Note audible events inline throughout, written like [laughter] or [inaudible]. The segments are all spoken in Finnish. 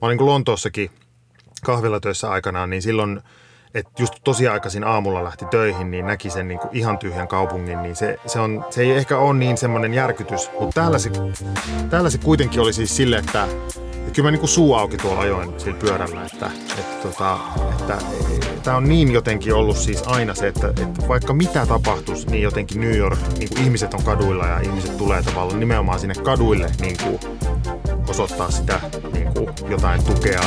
olin Lontoossakin kahvilatöissä aikanaan, niin silloin – että just tosi aikaisin aamulla lähti töihin, niin näki sen niin kuin ihan tyhjän kaupungin, niin se, se, on, se ei ehkä ole niin semmoinen järkytys. Mutta täällä se, täällä se kuitenkin oli siis sille, että, että kyllä mä niin kuin suu auki tuolla ajoin sillä pyörällä, että, että, tota, että, että tämä on niin jotenkin ollut siis aina se, että, että vaikka mitä tapahtuisi, niin jotenkin New York, niin kuin ihmiset on kaduilla ja ihmiset tulee tavallaan nimenomaan sinne kaduille niin kuin osoittaa sitä niin kuin jotain tukea.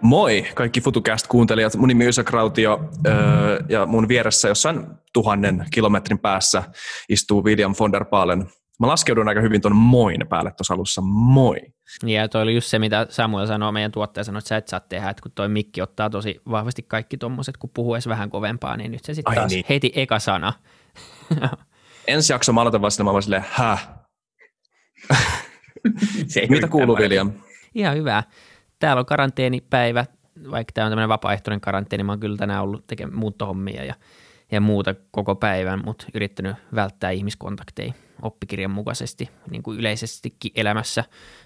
Moi kaikki FutuCast-kuuntelijat. Mun nimi on Krautio öö, ja mun vieressä jossain tuhannen kilometrin päässä istuu William von der Baalen. Mä laskeudun aika hyvin tuon moin päälle tuossa alussa. Moi. Ja toi oli just se, mitä Samuel sanoi, meidän tuottaja sanoi, että sä et saa tehdä, että kun toi mikki ottaa tosi vahvasti kaikki tuommoiset, kun puhuu edes vähän kovempaa, niin nyt se sitten taas niin. heti eka sana. Ensi jakso mä aloitan vasta, mä vaan silleen, häh? [laughs] [laughs] Mitä kuuluu, William? Ihan hyvä täällä on karanteenipäivä, vaikka tämä on tämmöinen vapaaehtoinen karanteeni, mä oon kyllä tänään ollut tekemään muuttohommia ja, ja muuta koko päivän, mutta yrittänyt välttää ihmiskontakteja oppikirjan mukaisesti, niin kuin yleisestikin elämässä.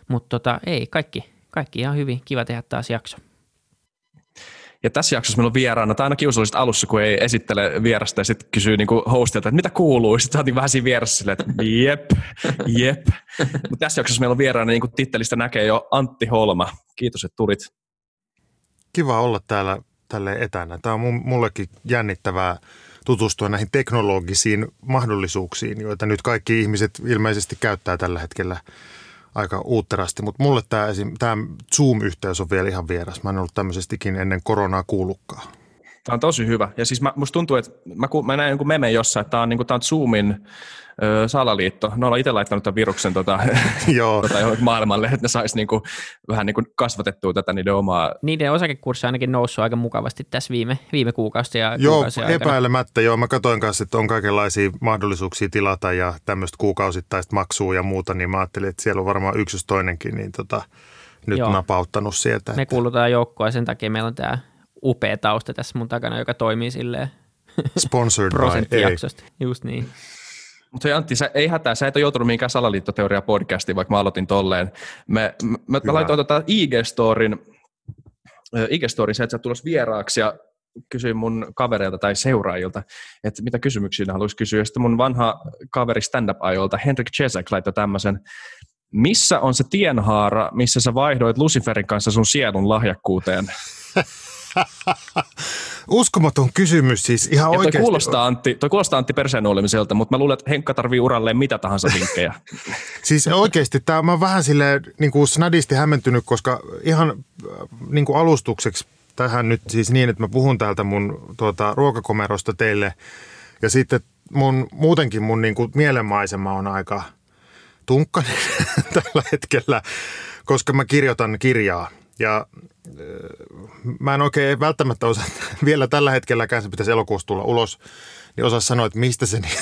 Mutta tota, ei, kaikki, kaikki ihan hyvin, kiva tehdä taas jakso. Ja tässä jaksossa meillä on vieraana, tai aina kiusallista alussa, kun ei esittele vierasta ja sitten kysyy niin hostilta, että mitä kuuluu. Sitten saatiin vähän siinä vieressä silleen, että jep, jep. Mutta tässä jaksossa meillä on vieraana, niin kuin tittelistä näkee jo Antti Holma. Kiitos, että tulit. Kiva olla täällä tälle etänä. Tämä on mullekin jännittävää tutustua näihin teknologisiin mahdollisuuksiin, joita nyt kaikki ihmiset ilmeisesti käyttää tällä hetkellä – aika uutterasti, mutta mulle tämä, tämä Zoom-yhteys on vielä ihan vieras. Mä en ollut tämmöisestikin ennen koronaa kuullutkaan. Tämä on tosi hyvä. Ja siis mä, musta tuntuu, että mä, mä näin jonkun meme jossain, että tämä on, niin kuin, tämä on Zoomin ö, salaliitto. Ne ollaan itse laittanut tämän viruksen tota, [laughs] tota, maailmalle, että ne saisi niin kuin, vähän niin kuin kasvatettua tätä niiden omaa. Niiden osakekurssi on ainakin noussut aika mukavasti tässä viime, viime kuukausi ja Joo, epäilemättä joo. Mä katsoin kanssa, että on kaikenlaisia mahdollisuuksia tilata ja tämmöistä kuukausittaista maksua ja muuta, niin mä ajattelin, että siellä on varmaan yksi toinenkin, niin tota, nyt joo. napauttanut sieltä. Me että... kuulutaan joukkoa ja sen takia meillä on tämä upea tausta tässä mun takana, joka toimii silleen Sponsored prosenttijaksosta. Just niin. Mutta Antti, sä, ei hätää, sä et ole joutunut mihinkään salaliittoteoria-podcastiin, vaikka mä aloitin tolleen. Me, me, mä laitoin tota IG-storin, IG-storin se, että sä tulos vieraaksi ja kysyin mun kavereilta tai seuraajilta, että mitä kysymyksiä ne haluaisi kysyä. Ja sitten mun vanha kaveri stand-up-ajolta, Henrik Cezek, laittoi tämmöisen, missä on se tienhaara, missä sä vaihdoit Luciferin kanssa sun sielun lahjakkuuteen? [laughs] [laughs] Uskomaton kysymys siis ihan ja toi oikeasti. Kuulostaa Antti, toi kuulostaa Antti perseen olemiselta, mutta mä luulen, että Henkka tarvii uralleen mitä tahansa vinkkejä. [laughs] siis oikeasti tämä, mä vähän silleen niin kuin snadisti hämmentynyt, koska ihan äh, niin kuin alustukseksi tähän nyt siis niin, että mä puhun täältä mun tuota, ruokakomerosta teille ja sitten mun, muutenkin mun niin kuin mielenmaisema on aika tunkkainen [laughs] tällä hetkellä, koska mä kirjoitan kirjaa – ja mä en oikein välttämättä osaa, [laughs] vielä tällä hetkelläkään se pitäisi elokuussa tulla ulos, niin osaa sanoa, että mistä se [laughs] niin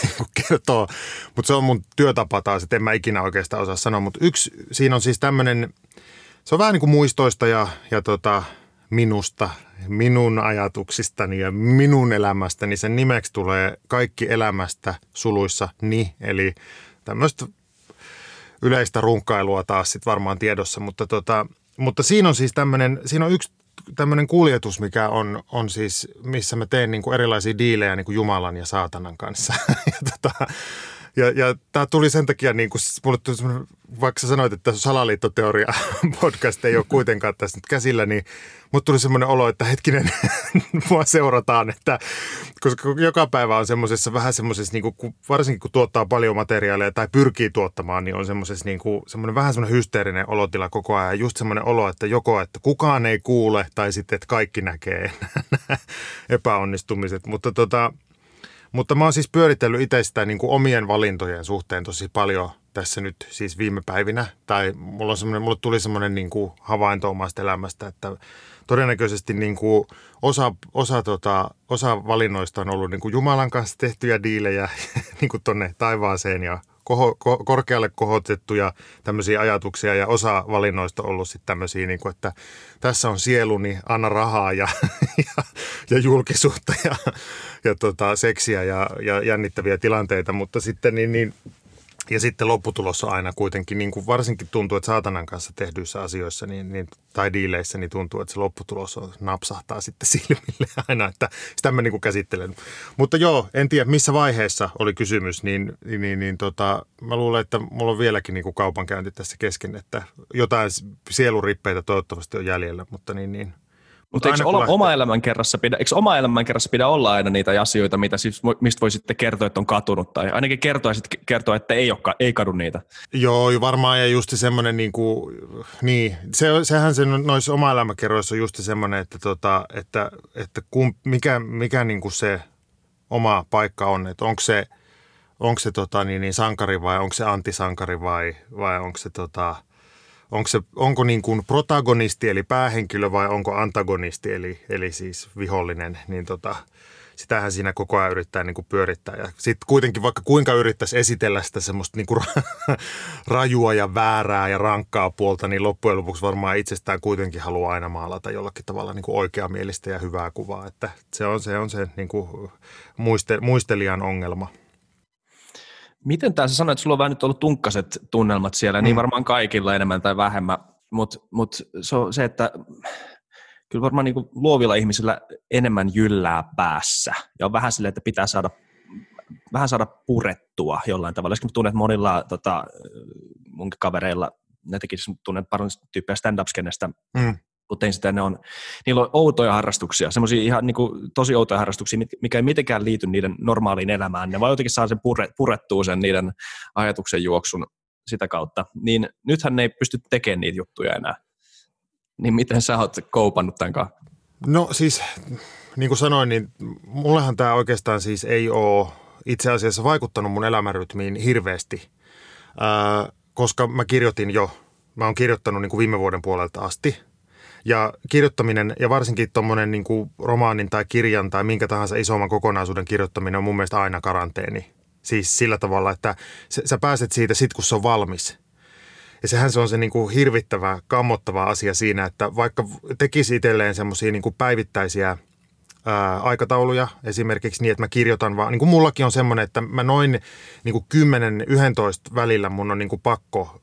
kertoo. Mutta se on mun työtapa taas, että en mä ikinä oikeastaan osaa sanoa. Mutta yksi, siinä on siis tämmöinen, se on vähän niin kuin muistoista ja, ja tota, minusta, minun ajatuksistani ja minun elämästäni. Sen nimeksi tulee kaikki elämästä suluissa ni, eli tämmöistä yleistä runkkailua taas sitten varmaan tiedossa, mutta tota, mutta siinä on siis tämmöinen, siinä on yksi tämmöinen kuljetus, mikä on, on siis, missä mä teen niin kuin erilaisia diilejä niin kuin Jumalan ja saatanan kanssa. [laughs] ja, tota, ja, ja tämä tuli sen takia, niin kuin, vaikka sä sanoit, että salaliittoteoria [laughs] podcast ei ole kuitenkaan tässä nyt käsillä, niin mutta tuli semmoinen olo, että hetkinen, [laughs] mua seurataan, että koska joka päivä on semmoisessa vähän semmoisessa, niin kuin, varsinkin kun tuottaa paljon materiaalia tai pyrkii tuottamaan, niin on semmoisessa niin kuin, semmoinen vähän semmoinen hysteerinen olotila koko ajan. Just semmoinen olo, että joko, että kukaan ei kuule tai sitten, että kaikki näkee [laughs] epäonnistumiset. Mutta tota, mutta mä oon siis pyöritellyt itse sitä niin kuin omien valintojen suhteen tosi paljon tässä nyt siis viime päivinä. Tai mulla, on mulle tuli semmoinen niin kuin havainto omasta elämästä, että todennäköisesti niin kuin osa, osa, tota, osa valinnoista on ollut niin kuin Jumalan kanssa tehtyjä diilejä [laughs] niin kuin tonne taivaaseen ja koho, ko, korkealle kohotettuja tämmöisiä ajatuksia ja osa valinnoista ollut sitten tämmöisiä, niin kuin, että tässä on sieluni, anna rahaa ja, [laughs] ja, ja julkisuutta ja, ja tota, seksiä ja, ja jännittäviä tilanteita, mutta sitten niin, niin ja sitten lopputulos on aina kuitenkin, niin kuin varsinkin tuntuu, että saatanan kanssa tehdyissä asioissa niin, niin, tai diileissä, niin tuntuu, että se lopputulos on, napsahtaa sitten [laughs] silmille aina, että sitä mä niin kuin käsittelen. Mutta joo, en tiedä missä vaiheessa oli kysymys, niin, niin, niin, niin tota, mä luulen, että mulla on vieläkin niin kuin kaupankäynti tässä kesken, että jotain sielurippeitä toivottavasti on jäljellä, mutta niin, niin – mutta eikö olla, oma elämän kerrassa pidä, eikö oma elämän kerrassa pidä olla aina niitä asioita, mitä siis, mistä voi sitten kertoa, että on katunut, tai ainakin kertoa, kertoa että ei, ole, ei kadu niitä? Joo, varmaan ja just semmoinen, niin kuin, niin, se, sehän se noissa oma elämäkerroissa on just semmoinen, että, tota, että, että kun, mikä, mikä niin kuin se oma paikka on, että onko se, onko se tota, niin, niin sankari vai onko se antisankari vai, vai onko se tota, – onko, se, onko niin kuin protagonisti eli päähenkilö vai onko antagonisti eli, eli siis vihollinen, niin tota, sitähän siinä koko ajan yrittää niin kuin pyörittää. Ja sitten kuitenkin vaikka kuinka yrittäisi esitellä sitä semmoista niin kuin [laughs] rajua ja väärää ja rankkaa puolta, niin loppujen lopuksi varmaan itsestään kuitenkin haluaa aina maalata jollakin tavalla niin kuin oikeamielistä ja hyvää kuvaa. Että se on se, on se niin kuin muiste, muistelijan ongelma. Miten tässä sanoit, että sulla on vähän nyt ollut tunkkaset tunnelmat siellä, niin mm. niin varmaan kaikilla enemmän tai vähemmän, mutta mut se on se, että kyllä varmaan niin luovilla ihmisillä enemmän jyllää päässä ja on vähän silleen, että pitää saada vähän saada purettua jollain tavalla. Esimerkiksi tunnet monilla tota, munkin kavereilla, ne tekisi tunnet paljon tyyppejä stand-up-skenestä, mm kun tein sitä, ne on, niillä on outoja harrastuksia, semmoisia ihan niin kuin, tosi outoja harrastuksia, mikä ei mitenkään liity niiden normaaliin elämään. Ne vaan jotenkin saa sen pure, purettua sen niiden ajatuksen juoksun sitä kautta. Niin nythän ne ei pysty tekemään niitä juttuja enää. Niin miten sä oot koupannut tämän kanssa? No siis, niin kuin sanoin, niin mullehan tämä oikeastaan siis ei ole itse asiassa vaikuttanut mun elämänrytmiin hirveästi, koska mä kirjoitin jo, mä oon kirjoittanut niin kuin viime vuoden puolelta asti – ja kirjoittaminen ja varsinkin tuommoinen niin romaanin tai kirjan tai minkä tahansa isomman kokonaisuuden kirjoittaminen on mun mielestä aina karanteeni. Siis sillä tavalla, että sä pääset siitä sit, kun se on valmis. Ja sehän se on se niin kuin hirvittävä, kammottava asia siinä, että vaikka tekisi itselleen semmoisia niin päivittäisiä ää, aikatauluja, esimerkiksi niin, että mä kirjoitan vaan, niin kuin mullakin on semmoinen, että mä noin niin kuin 10-11 välillä mun on niin kuin pakko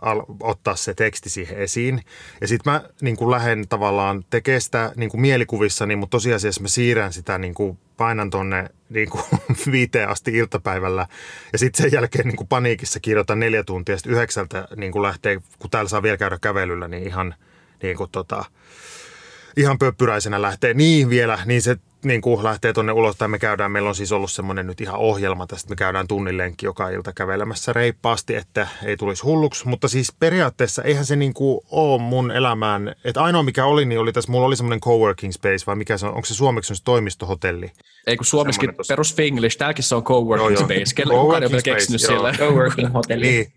al, ottaa se teksti siihen esiin. Ja sitten mä niin kuin lähden tavallaan tekemään sitä niin kuin mielikuvissani, mutta tosiasiassa mä siirrän sitä, niin kuin painan tonne niin kuin [laughs] viiteen asti iltapäivällä. Ja sitten sen jälkeen niin kuin paniikissa kirjoitan neljä tuntia, sitten yhdeksältä niin kuin lähtee, kun täällä saa vielä käydä kävelyllä, niin ihan niin kuin tota, ihan pöppyräisenä lähtee. Niin vielä, niin se niin kuin lähtee tuonne ulos. Tai me käydään, meillä on siis ollut semmoinen nyt ihan ohjelma tästä, me käydään tunnin lenkki joka ilta kävelemässä reippaasti, että ei tulisi hulluksi, mutta siis periaatteessa eihän se niin kuin ole mun elämään, että ainoa mikä oli, niin oli tässä, mulla oli semmoinen coworking space vai mikä se on, onko se suomeksi se toimistohotelli? Ei kun suomeksi perus Finglish, täälläkin se on coworking joo, space, kelle kukaan ei ole keksinyt sille. Coworking hotelli. niin,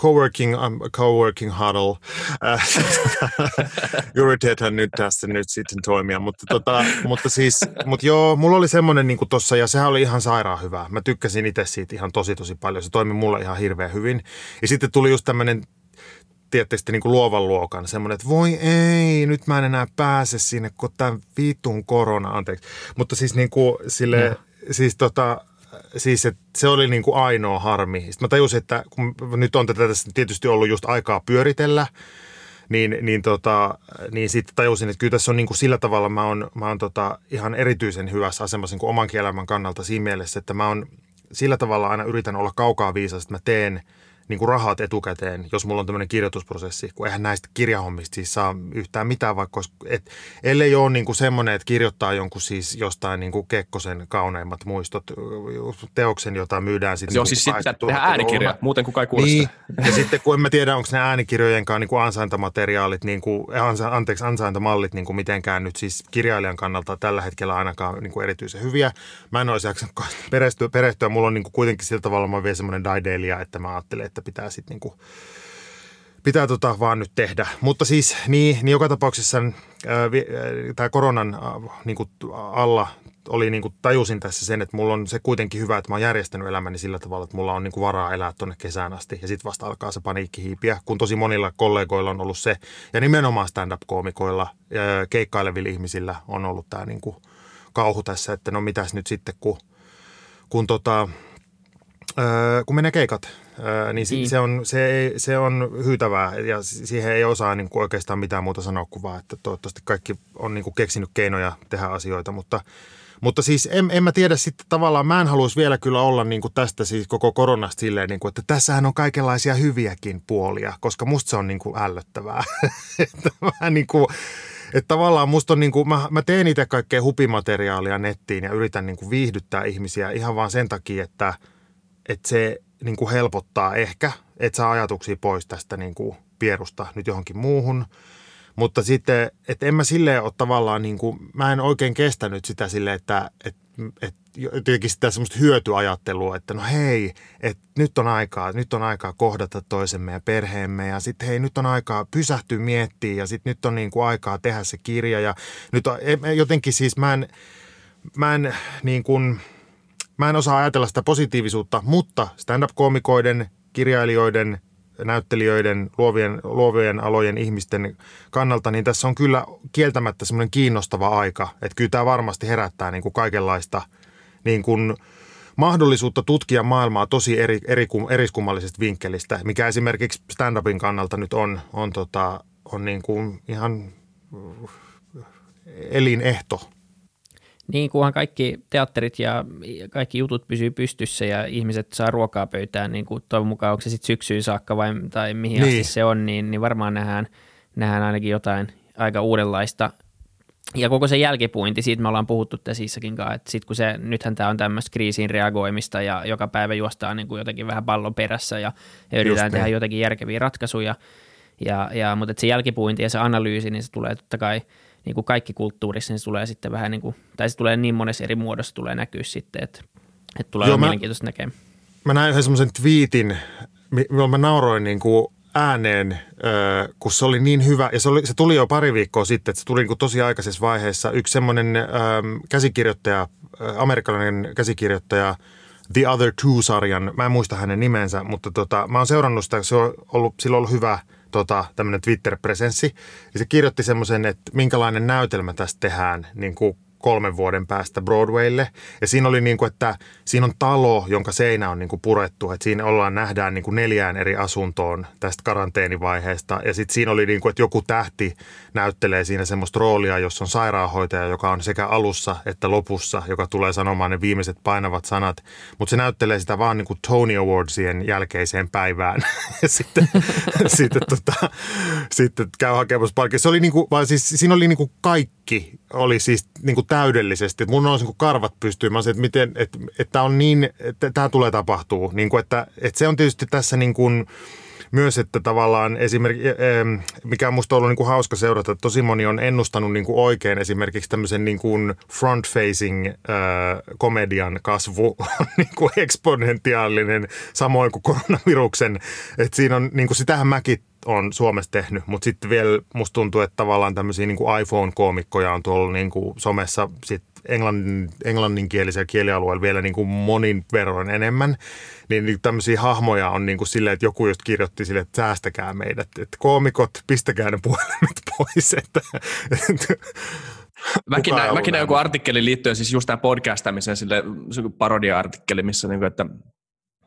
coworking, um, coworking huddle. [laughs] Äh, Yritetään nyt tässä nyt sitten toimia, mutta, tota, mutta siis, mutta joo, mulla oli semmoinen niin kuin tossa ja sehän oli ihan sairaan hyvä. Mä tykkäsin itse siitä ihan tosi tosi paljon. Se toimi mulle ihan hirveän hyvin. Ja sitten tuli just tämmöinen tietysti niin kuin luovan luokan, semmoinen, että voi ei, nyt mä en enää pääse sinne, kun tämän viittuun korona, anteeksi. Mutta siis niin kuin sille, siis tota, siis että se oli niin kuin ainoa harmi. Sitten mä tajusin, että kun nyt on tätä tässä tietysti ollut just aikaa pyöritellä, niin, niin, tota, niin sitten tajusin, että kyllä tässä on niin kuin sillä tavalla, mä oon, mä oon tota ihan erityisen hyvässä asemassa niin kuin oman elämän kannalta siinä mielessä, että mä oon sillä tavalla aina yritän olla kaukaa viisas, että mä teen – niin kuin rahat etukäteen, jos mulla on tämmöinen kirjoitusprosessi, kun eihän näistä kirjahommista siis saa yhtään mitään, vaikka et, ellei ole niin kuin semmoinen, että kirjoittaa jonkun siis jostain niin kuin Kekkosen kauneimmat muistot, teoksen, jota myydään sitten. Joo, niin siis sitten tehdään äänikirja, muuten kuin kai kuulostaa. Niin, ja sitten kun en mä tiedä, onko ne äänikirjojenkaan niin kuin ansaintamateriaalit, niin kuin, anteeksi, ansaintamallit niin kuin mitenkään nyt siis kirjailijan kannalta tällä hetkellä ainakaan niin kuin erityisen hyviä. Mä en olisi jaksanut [laughs] perehtyä, perehtyä. mulla on niin kuin kuitenkin sillä tavalla mä vielä semmoinen daidelia, että mä ajattelen, että että pitää sitten niinku, pitää tota vaan nyt tehdä. Mutta siis niin, niin joka tapauksessa tämä koronan ää, niinku, alla oli niinku, tajusin tässä sen, että mulla on se kuitenkin hyvä, että mä oon järjestänyt elämäni sillä tavalla, että mulla on niinku varaa elää tuonne kesään asti. Ja sitten vasta alkaa se paniikki hiipiä, kun tosi monilla kollegoilla on ollut se, ja nimenomaan stand-up-koomikoilla, keikkailevilla ihmisillä on ollut tämä niinku, kauhu tässä, että no mitäs nyt sitten, kun, kun, tota, kun menee keikat niin, niin. Se, on, se, se on hyytävää ja siihen ei osaa niin kuin oikeastaan mitään muuta sanoa kuin vaan, että toivottavasti kaikki on niin kuin keksinyt keinoja tehdä asioita, mutta – mutta siis en, en mä tiedä sitten tavallaan, mä en haluaisi vielä kyllä olla niin kuin tästä siis koko koronasta silleen, niin kuin, että tässähän on kaikenlaisia hyviäkin puolia, koska musta se on niin kuin ällöttävää. [laughs] että mä niin kuin, että tavallaan musta on niin kuin, mä, mä teen itse kaikkea hupimateriaalia nettiin ja yritän niin kuin viihdyttää ihmisiä ihan vaan sen takia, että, että se niin kuin helpottaa ehkä, että saa ajatuksia pois tästä niin kuin pierusta nyt johonkin muuhun – mutta sitten, että en mä silleen ole tavallaan niin kuin, mä en oikein kestänyt sitä silleen, että, että, että jotenkin sitä semmoista hyötyajattelua, että no hei, että nyt on aikaa, nyt on aikaa kohdata toisemme ja perheemme ja sitten hei, nyt on aikaa pysähtyä miettiä ja sitten nyt on niin kuin aikaa tehdä se kirja ja nyt on, jotenkin siis mä en, mä en niin kuin, mä en osaa ajatella sitä positiivisuutta, mutta stand-up-koomikoiden, kirjailijoiden, näyttelijöiden, luovien, luovien alojen ihmisten kannalta, niin tässä on kyllä kieltämättä semmoinen kiinnostava aika. Että kyllä tämä varmasti herättää niin kuin kaikenlaista niin kuin mahdollisuutta tutkia maailmaa tosi eri, eri, eriskummallisesta vinkkelistä, mikä esimerkiksi stand-upin kannalta nyt on, on, tota, on niin kuin ihan elinehto niin, kunhan kaikki teatterit ja kaikki jutut pysyy pystyssä ja ihmiset saa ruokaa pöytään, niin kuin toivon mukaan onko se sitten syksyyn saakka vai, tai mihin niin. asti se on, niin, niin varmaan nähdään, nähdään ainakin jotain aika uudenlaista. Ja koko se jälkipuinti, siitä me ollaan puhuttu täsissäkin kanssa, että sit kun se, nythän tämä on tämmöistä kriisiin reagoimista ja joka päivä juostaan niin kuin jotenkin vähän pallon perässä ja, ja yritetään Just tehdä niin. jotenkin järkeviä ratkaisuja. Ja, ja, mutta se jälkipuinti ja se analyysi, niin se tulee totta kai – niin kuin kaikki kulttuurissa, niin se tulee sitten vähän niin kuin, tai se tulee niin monessa eri muodossa tulee näkyä sitten, että, että tulee Joo, mä, mielenkiintoista näkemään. Mä näin yhden semmoisen twiitin, milloin mä nauroin niin kuin ääneen, kun se oli niin hyvä, ja se, oli, se tuli jo pari viikkoa sitten, että se tuli niin kuin tosi aikaisessa vaiheessa. Yksi semmoinen käsikirjoittaja, amerikkalainen käsikirjoittaja, The Other Two-sarjan, mä en muista hänen nimensä, mutta tota, mä oon seurannut sitä, se on ollut, sillä on ollut hyvä – tota, tämmöinen Twitter-presenssi. Ja se kirjoitti semmoisen, että minkälainen näytelmä tästä tehdään niin kuin kolmen vuoden päästä Broadwaylle. Ja siinä oli niin kuin, että siinä on talo, jonka seinä on niin kuin purettu. Että siinä ollaan, nähdään niin kuin neljään eri asuntoon tästä karanteenivaiheesta. Ja sitten siinä oli niin kuin, että joku tähti näyttelee siinä semmoista roolia, jossa on sairaanhoitaja, joka on sekä alussa että lopussa, joka tulee sanomaan ne viimeiset painavat sanat. Mutta se näyttelee sitä vaan niin kuin Tony Awardsien jälkeiseen päivään. [laughs] ja sitten, [laughs] sitten, tota, sitten käy hakemassa palkkia. Se oli niin kuin, vaan siis siinä oli niin kuin kaikki oli siis niin kuin täydellisesti. Mun nousi niin karvat pystyyn. Mä olisin, että, miten, että, että on niin, että tämä tulee tapahtuu. Niin kuin, että, että se on tietysti tässä niin kuin, myös, että tavallaan esimerkiksi, mikä on musta ollut niin kuin hauska seurata, että tosi moni on ennustanut niin kuin oikein esimerkiksi tämmöisen niin kuin front-facing komedian kasvu [laughs] on niin kuin eksponentiaalinen, samoin kuin koronaviruksen. Että siinä on, niin kuin sitähän mäkin on Suomessa tehnyt, mutta sitten vielä musta tuntuu, että tavallaan tämmöisiä niin kuin iPhone-koomikkoja on tuolla niin kuin somessa sit englannin, englanninkielisellä kielialueella vielä niin kuin monin verran enemmän. Niin, niin tämmöisiä hahmoja on niin kuin silleen, että joku just kirjoitti sille, että säästäkää meidät, että koomikot, pistäkää ne puhelimet [laughs] pois. Että, Mäkin näin, mäkin näin joku artikkeli liittyen siis just tähän podcastamiseen, sille parodia-artikkeli, missä niin kuin, että,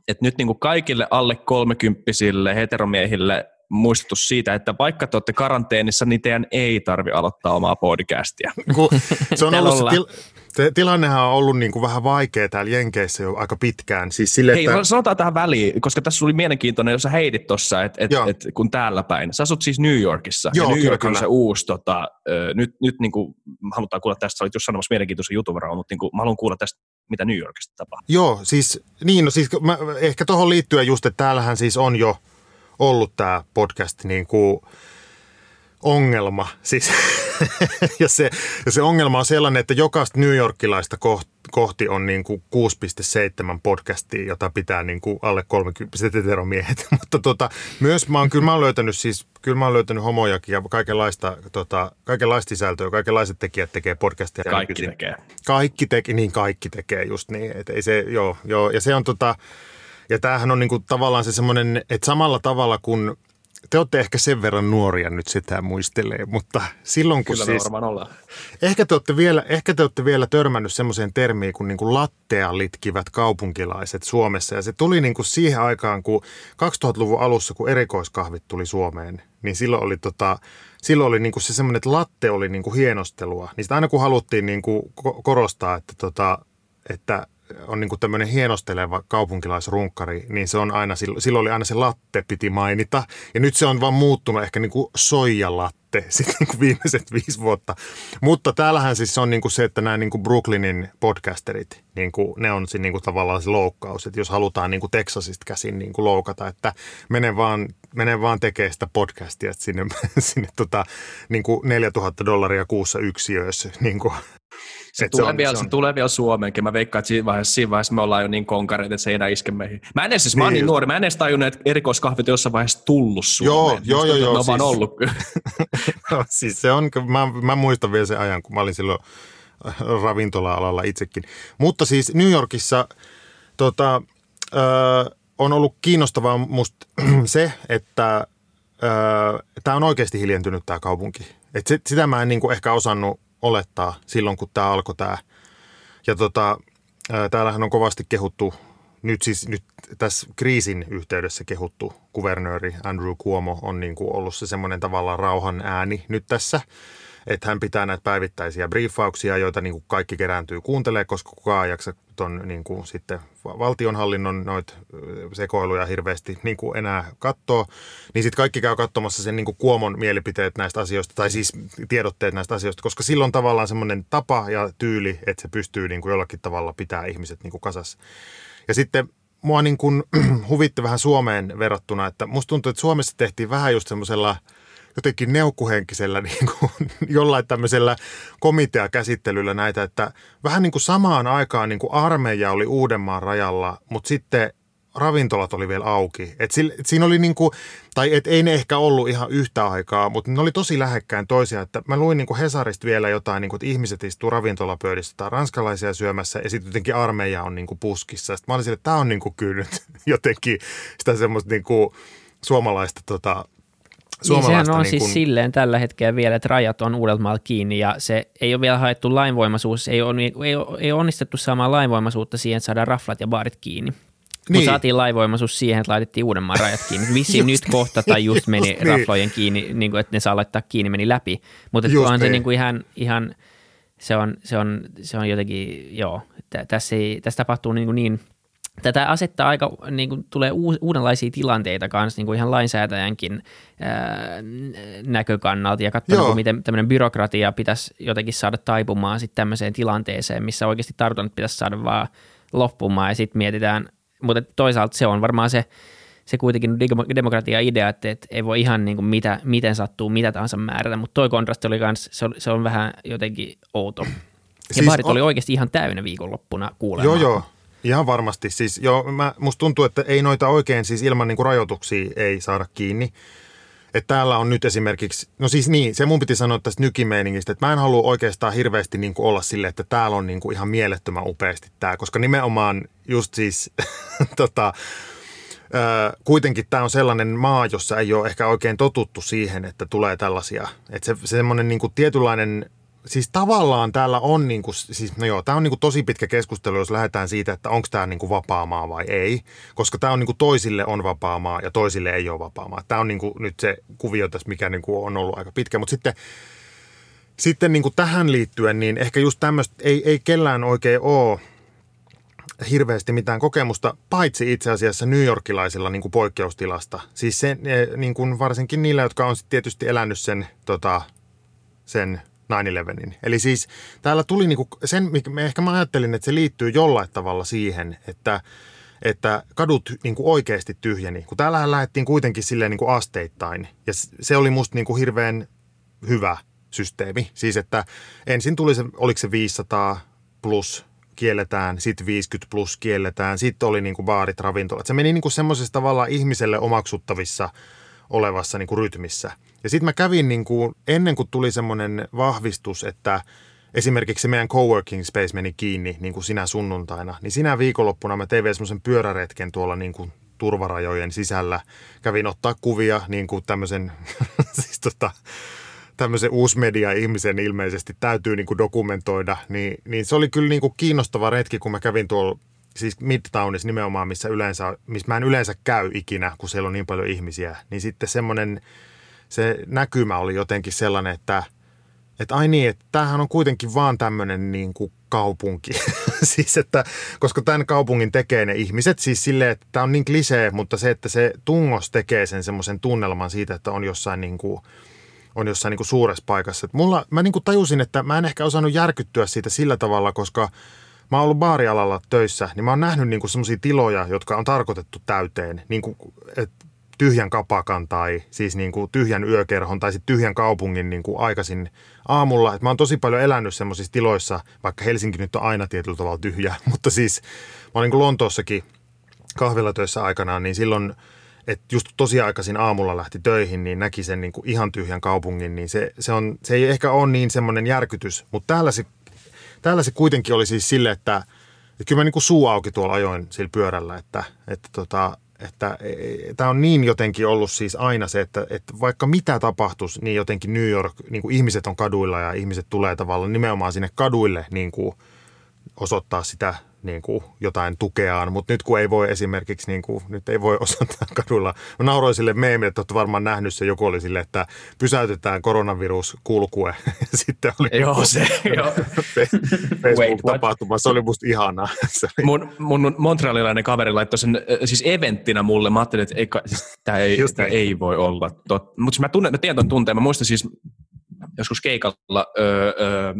että nyt niin kuin kaikille alle kolmekymppisille heteromiehille muistutus siitä, että vaikka te olette karanteenissa, niin teidän ei tarvi aloittaa omaa podcastia. [laughs] se on ollut se til- se tilannehan on ollut niin kuin vähän vaikea täällä Jenkeissä jo aika pitkään. Siis sille, Hei, että... sanotaan tähän väliin, koska tässä oli mielenkiintoinen, jos sä heidit tuossa, että et, et, kun täällä päin. Sä asut siis New Yorkissa, Joo, ja New York on se uusi, tota, nyt, nyt niin kuin, halutaan kuulla tästä, sä olit just sanomassa mielenkiintoisen jutun varmaan, mutta niin kuin, mä haluan kuulla tästä, mitä New Yorkista tapahtuu. Joo, siis, niin, no siis mä, ehkä tuohon liittyen just, että täällähän siis on jo – ollut tämä podcast niin kuin ongelma. Siis, [laughs] ja, se, ja se ongelma on sellainen, että jokaista New Yorkilaista kohti on niin kuin 6,7 podcastia, jota pitää niin kuin alle 30 heteromiehet. [laughs] Mutta tota, myös mä oon, kyllä mä oon löytänyt siis, kyllä mä oon löytänyt homojakin ja kaikenlaista, tota, kaikenlaista sisältöä, kaikenlaiset tekijät tekee podcastia. Kaikki tekee. Kaikki tekee, niin kaikki tekee just niin. Et ei se, joo, joo, ja se on tota, ja tämähän on niin kuin tavallaan se semmoinen, että samalla tavalla kuin te olette ehkä sen verran nuoria nyt sitä muistelee, mutta silloin kun Kyllä siis... varmaan ollaan. Ehkä te olette vielä, ehkä te olette vielä törmännyt semmoiseen termiin kuin, niin kuin lattea litkivät kaupunkilaiset Suomessa. Ja se tuli niin kuin siihen aikaan, kun 2000-luvun alussa, kun erikoiskahvit tuli Suomeen, niin silloin oli, tota, silloin oli niin kuin se semmoinen, että latte oli niin kuin hienostelua. Niin sitä aina kun haluttiin niin kuin korostaa, että, tota, että on niin tämmöinen hienosteleva kaupunkilaisrunkkari, niin se on aina, silloin oli aina se latte piti mainita. Ja nyt se on vaan muuttunut ehkä niin kuin soijalatte [laughs] sitten niin kuin viimeiset viisi vuotta. Mutta täällähän siis on niin kuin se, että nämä niin kuin Brooklynin podcasterit, niin kuin, ne on niin kuin tavallaan se loukkaus. Että jos halutaan niin kuin Texasista käsin niin kuin loukata, että mene vaan, mene vaan tekee sitä podcastia sinne, [laughs] sinne tota, niin kuin 4000 dollaria kuussa yksiössä. Niin kuin se, tulee, se, on, vielä, se, on. se tulee vielä Suomeenkin. Mä veikkaan, että siinä vaiheessa, siinä vaiheessa me ollaan jo niin konkareita, että se ei enää iske meihin. Mä en edes, siis, niin. mä oon niin nuori, mä en edes tajunnut, että erikoiskahvit jossain vaiheessa tullut Suomeen. Joo, joo, joo. joo ne on siis, vaan ollut [laughs] [laughs] no, siis se on, mä, mä muistan vielä sen ajan, kun mä olin silloin äh, ravintola-alalla itsekin. Mutta siis New Yorkissa tota, ö, on ollut kiinnostavaa musta [clears throat] se, että tämä on oikeasti hiljentynyt tämä kaupunki. Et sit, sitä mä en niinku ehkä osannut olettaa silloin, kun tämä alkoi tämä. Ja tota, täällähän on kovasti kehuttu, nyt siis nyt tässä kriisin yhteydessä kehuttu kuvernööri Andrew Cuomo on niin kuin ollut se semmoinen tavallaan rauhan ääni nyt tässä – että hän pitää näitä päivittäisiä briefauksia, joita niin kuin kaikki kerääntyy kuuntelemaan, koska kukaan ei jaksa ton, niin kuin sitten valtionhallinnon noit sekoiluja hirveästi niin kuin enää katsoa, niin sitten kaikki käy katsomassa sen niin kuin Kuomon mielipiteet näistä asioista, tai siis tiedotteet näistä asioista, koska silloin tavallaan semmoinen tapa ja tyyli, että se pystyy niin kuin jollakin tavalla pitää ihmiset niin kuin kasassa. Ja sitten mua niin kuin [clears throat] huvitti vähän Suomeen verrattuna, että musta tuntuu, että Suomessa tehtiin vähän just semmoisella – jotenkin neukkuhenkisellä [laughs] niin kuin, jollain tämmöisellä komiteakäsittelyllä näitä, että vähän niin kuin samaan aikaan niin kuin armeija oli Uudenmaan rajalla, mutta sitten ravintolat oli vielä auki. Et sille, et siinä oli niin kuin, tai et ei ne ehkä ollut ihan yhtä aikaa, mutta ne oli tosi lähekkäin toisia. Että mä luin niin kuin Hesarista vielä jotain, niin kuin, että ihmiset istuu ravintolapöydissä tai ranskalaisia syömässä ja sitten jotenkin armeija on niin kuin puskissa. Sitten mä olin sille, että tämä on niin kuin kyllä nyt [laughs] jotenkin sitä semmoista niin kuin suomalaista tota, niin sehän on niin siis kun... siis silleen tällä hetkellä vielä, että rajat on Uudeltamalla kiinni ja se ei ole vielä haettu lainvoimaisuus, ei ei ole, ei ole onnistettu saamaan lainvoimaisuutta siihen, että saadaan raflat ja baarit kiinni. Niin. Mutta saatiin lainvoimaisuus siihen, että laitettiin Uudenmaan rajat kiinni. [laughs] Vissiin nyt kohta tai just meni just niin. raflojen kiinni, niin kuin, että ne saa laittaa kiinni, meni läpi. Mutta on se niin kuin ihan, ihan se, on, se, on, se on jotenkin, joo, tässä, ei, tässä tapahtuu niin, kuin niin – tätä asettaa aika, niin kuin, tulee uudenlaisia tilanteita kanssa niin kuin ihan lainsäätäjänkin ää, näkökannalta ja katsoa, niin miten tämmöinen byrokratia pitäisi jotenkin saada taipumaan sitten tämmöiseen tilanteeseen, missä oikeasti tartunnat pitäisi saada vaan loppumaan ja sitten mietitään, mutta toisaalta se on varmaan se, se kuitenkin demokratia-idea, että, että ei voi ihan niin kuin mitä, miten sattuu, mitä tahansa määrätä, mutta toi kontrasti oli kans, se, on, se on vähän jotenkin outo. Ja siis baarit on... oli oikeasti ihan täynnä viikonloppuna kuulemaan. Joo, joo. Ihan varmasti. Siis, joo, mä, musta tuntuu, että ei noita oikein siis ilman niin kuin rajoituksia ei saada kiinni. Että täällä on nyt esimerkiksi, no siis niin, se mun piti sanoa tästä nykimeiningistä, että mä en halua oikeastaan hirveästi niin kuin olla sille, että täällä on niin kuin ihan mielettömän upeasti tämä, koska nimenomaan just siis [laughs] tota, kuitenkin tämä on sellainen maa, jossa ei ole ehkä oikein totuttu siihen, että tulee tällaisia. Että se, semmoinen niin kuin tietynlainen siis tavallaan täällä on, niin kuin, siis no joo, tämä on niin kuin tosi pitkä keskustelu, jos lähdetään siitä, että onko tämä niin kuin vapaa maa vai ei, koska tämä on niin kuin toisille on vapaa maa ja toisille ei ole vapaa maa. Tämä on niin kuin nyt se kuvio tässä, mikä niin kuin on ollut aika pitkä, mutta sitten, sitten niin kuin tähän liittyen, niin ehkä just tämmöistä ei, ei kellään oikein ole hirveästi mitään kokemusta, paitsi itse asiassa New Yorkilaisilla niin kuin poikkeustilasta. Siis se, niin kuin varsinkin niillä, jotka on tietysti elänyt sen, tota, sen 9-11. Eli siis täällä tuli niinku sen, mikä ehkä mä ajattelin, että se liittyy jollain tavalla siihen, että, että kadut niinku oikeasti tyhjeni. Kun täällähän lähdettiin kuitenkin silleen niinku asteittain ja se oli musta niinku hirveän hyvä systeemi. Siis että ensin tuli se, oliko se 500 plus kielletään, sitten 50 plus kielletään, sitten oli niinku baarit, ravintolat. Se meni niinku semmoisessa tavalla ihmiselle omaksuttavissa olevassa niinku rytmissä – ja sitten mä kävin niin kuin, ennen kuin tuli semmoinen vahvistus, että esimerkiksi se meidän coworking space meni kiinni niin kuin sinä sunnuntaina, niin sinä viikonloppuna mä tein semmoisen pyöräretken tuolla niin kuin turvarajojen sisällä. Kävin ottaa kuvia niin kuin tämmöisen, [laughs] siis tota, tämmöisen uusmedia-ihmisen ilmeisesti täytyy niin kuin dokumentoida, niin, niin se oli kyllä niin kuin kiinnostava retki, kun mä kävin tuolla siis Midtownissa nimenomaan, missä, yleensä, missä mä en yleensä käy ikinä, kun siellä on niin paljon ihmisiä, niin sitten semmoinen, se näkymä oli jotenkin sellainen, että, että ai niin, että tämähän on kuitenkin vaan tämmöinen niin kuin kaupunki. [laughs] siis että, koska tämän kaupungin tekee ne ihmiset, siis silleen, että tämä on niin klisee, mutta se, että se tungos tekee sen semmoisen tunnelman siitä, että on jossain niin kuin, on jossain niin kuin suuressa paikassa. Et mulla, mä niin kuin tajusin, että mä en ehkä osannut järkyttyä siitä sillä tavalla, koska mä oon ollut baarialalla töissä, niin mä oon nähnyt niin semmoisia tiloja, jotka on tarkoitettu täyteen, niin kuin, että tyhjän kapakan tai siis niin kuin tyhjän yökerhon tai sitten tyhjän kaupungin niin kuin aikaisin aamulla. Et mä oon tosi paljon elänyt semmoisissa tiloissa, vaikka Helsinki nyt on aina tietyllä tavalla tyhjä, [laughs] mutta siis mä olin niin Lontoossakin kahvilatöissä aikanaan, niin silloin – että just tosi aikaisin aamulla lähti töihin, niin näki sen niin kuin ihan tyhjän kaupungin, niin se, se, on, se ei ehkä ole niin semmoinen järkytys, mutta täällä se, täällä se kuitenkin oli siis sille, että, että kyllä mä niin kuin suu auki tuolla ajoin sillä pyörällä, että, että, tota, että e, e, tämä on niin jotenkin ollut siis aina se, että, että vaikka mitä tapahtuisi, niin jotenkin New York, niin kuin ihmiset on kaduilla ja ihmiset tulee tavallaan nimenomaan sinne kaduille niin kuin osoittaa sitä niin kuin jotain tukeaan, mutta nyt kun ei voi esimerkiksi, niin kuin, nyt ei voi [laughs] osoittaa kadulla. Mä nauroin sille meemille, että olette varmaan nähnyt se, joku oli sille, että pysäytetään koronavirus kulkue. [laughs] Sitten oli joo, se, [laughs] joo. Facebook-tapahtuma, se oli musta ihanaa. Mun, mun Montrealilainen kaveri laittoi sen siis eventtinä mulle, mä ajattelin, että ei, siis, tämä ei, ei voi olla totta. Mutta siis mä, tunnen, mä tiedän ton tunteen, mä muistan siis joskus keikalla öö, öö,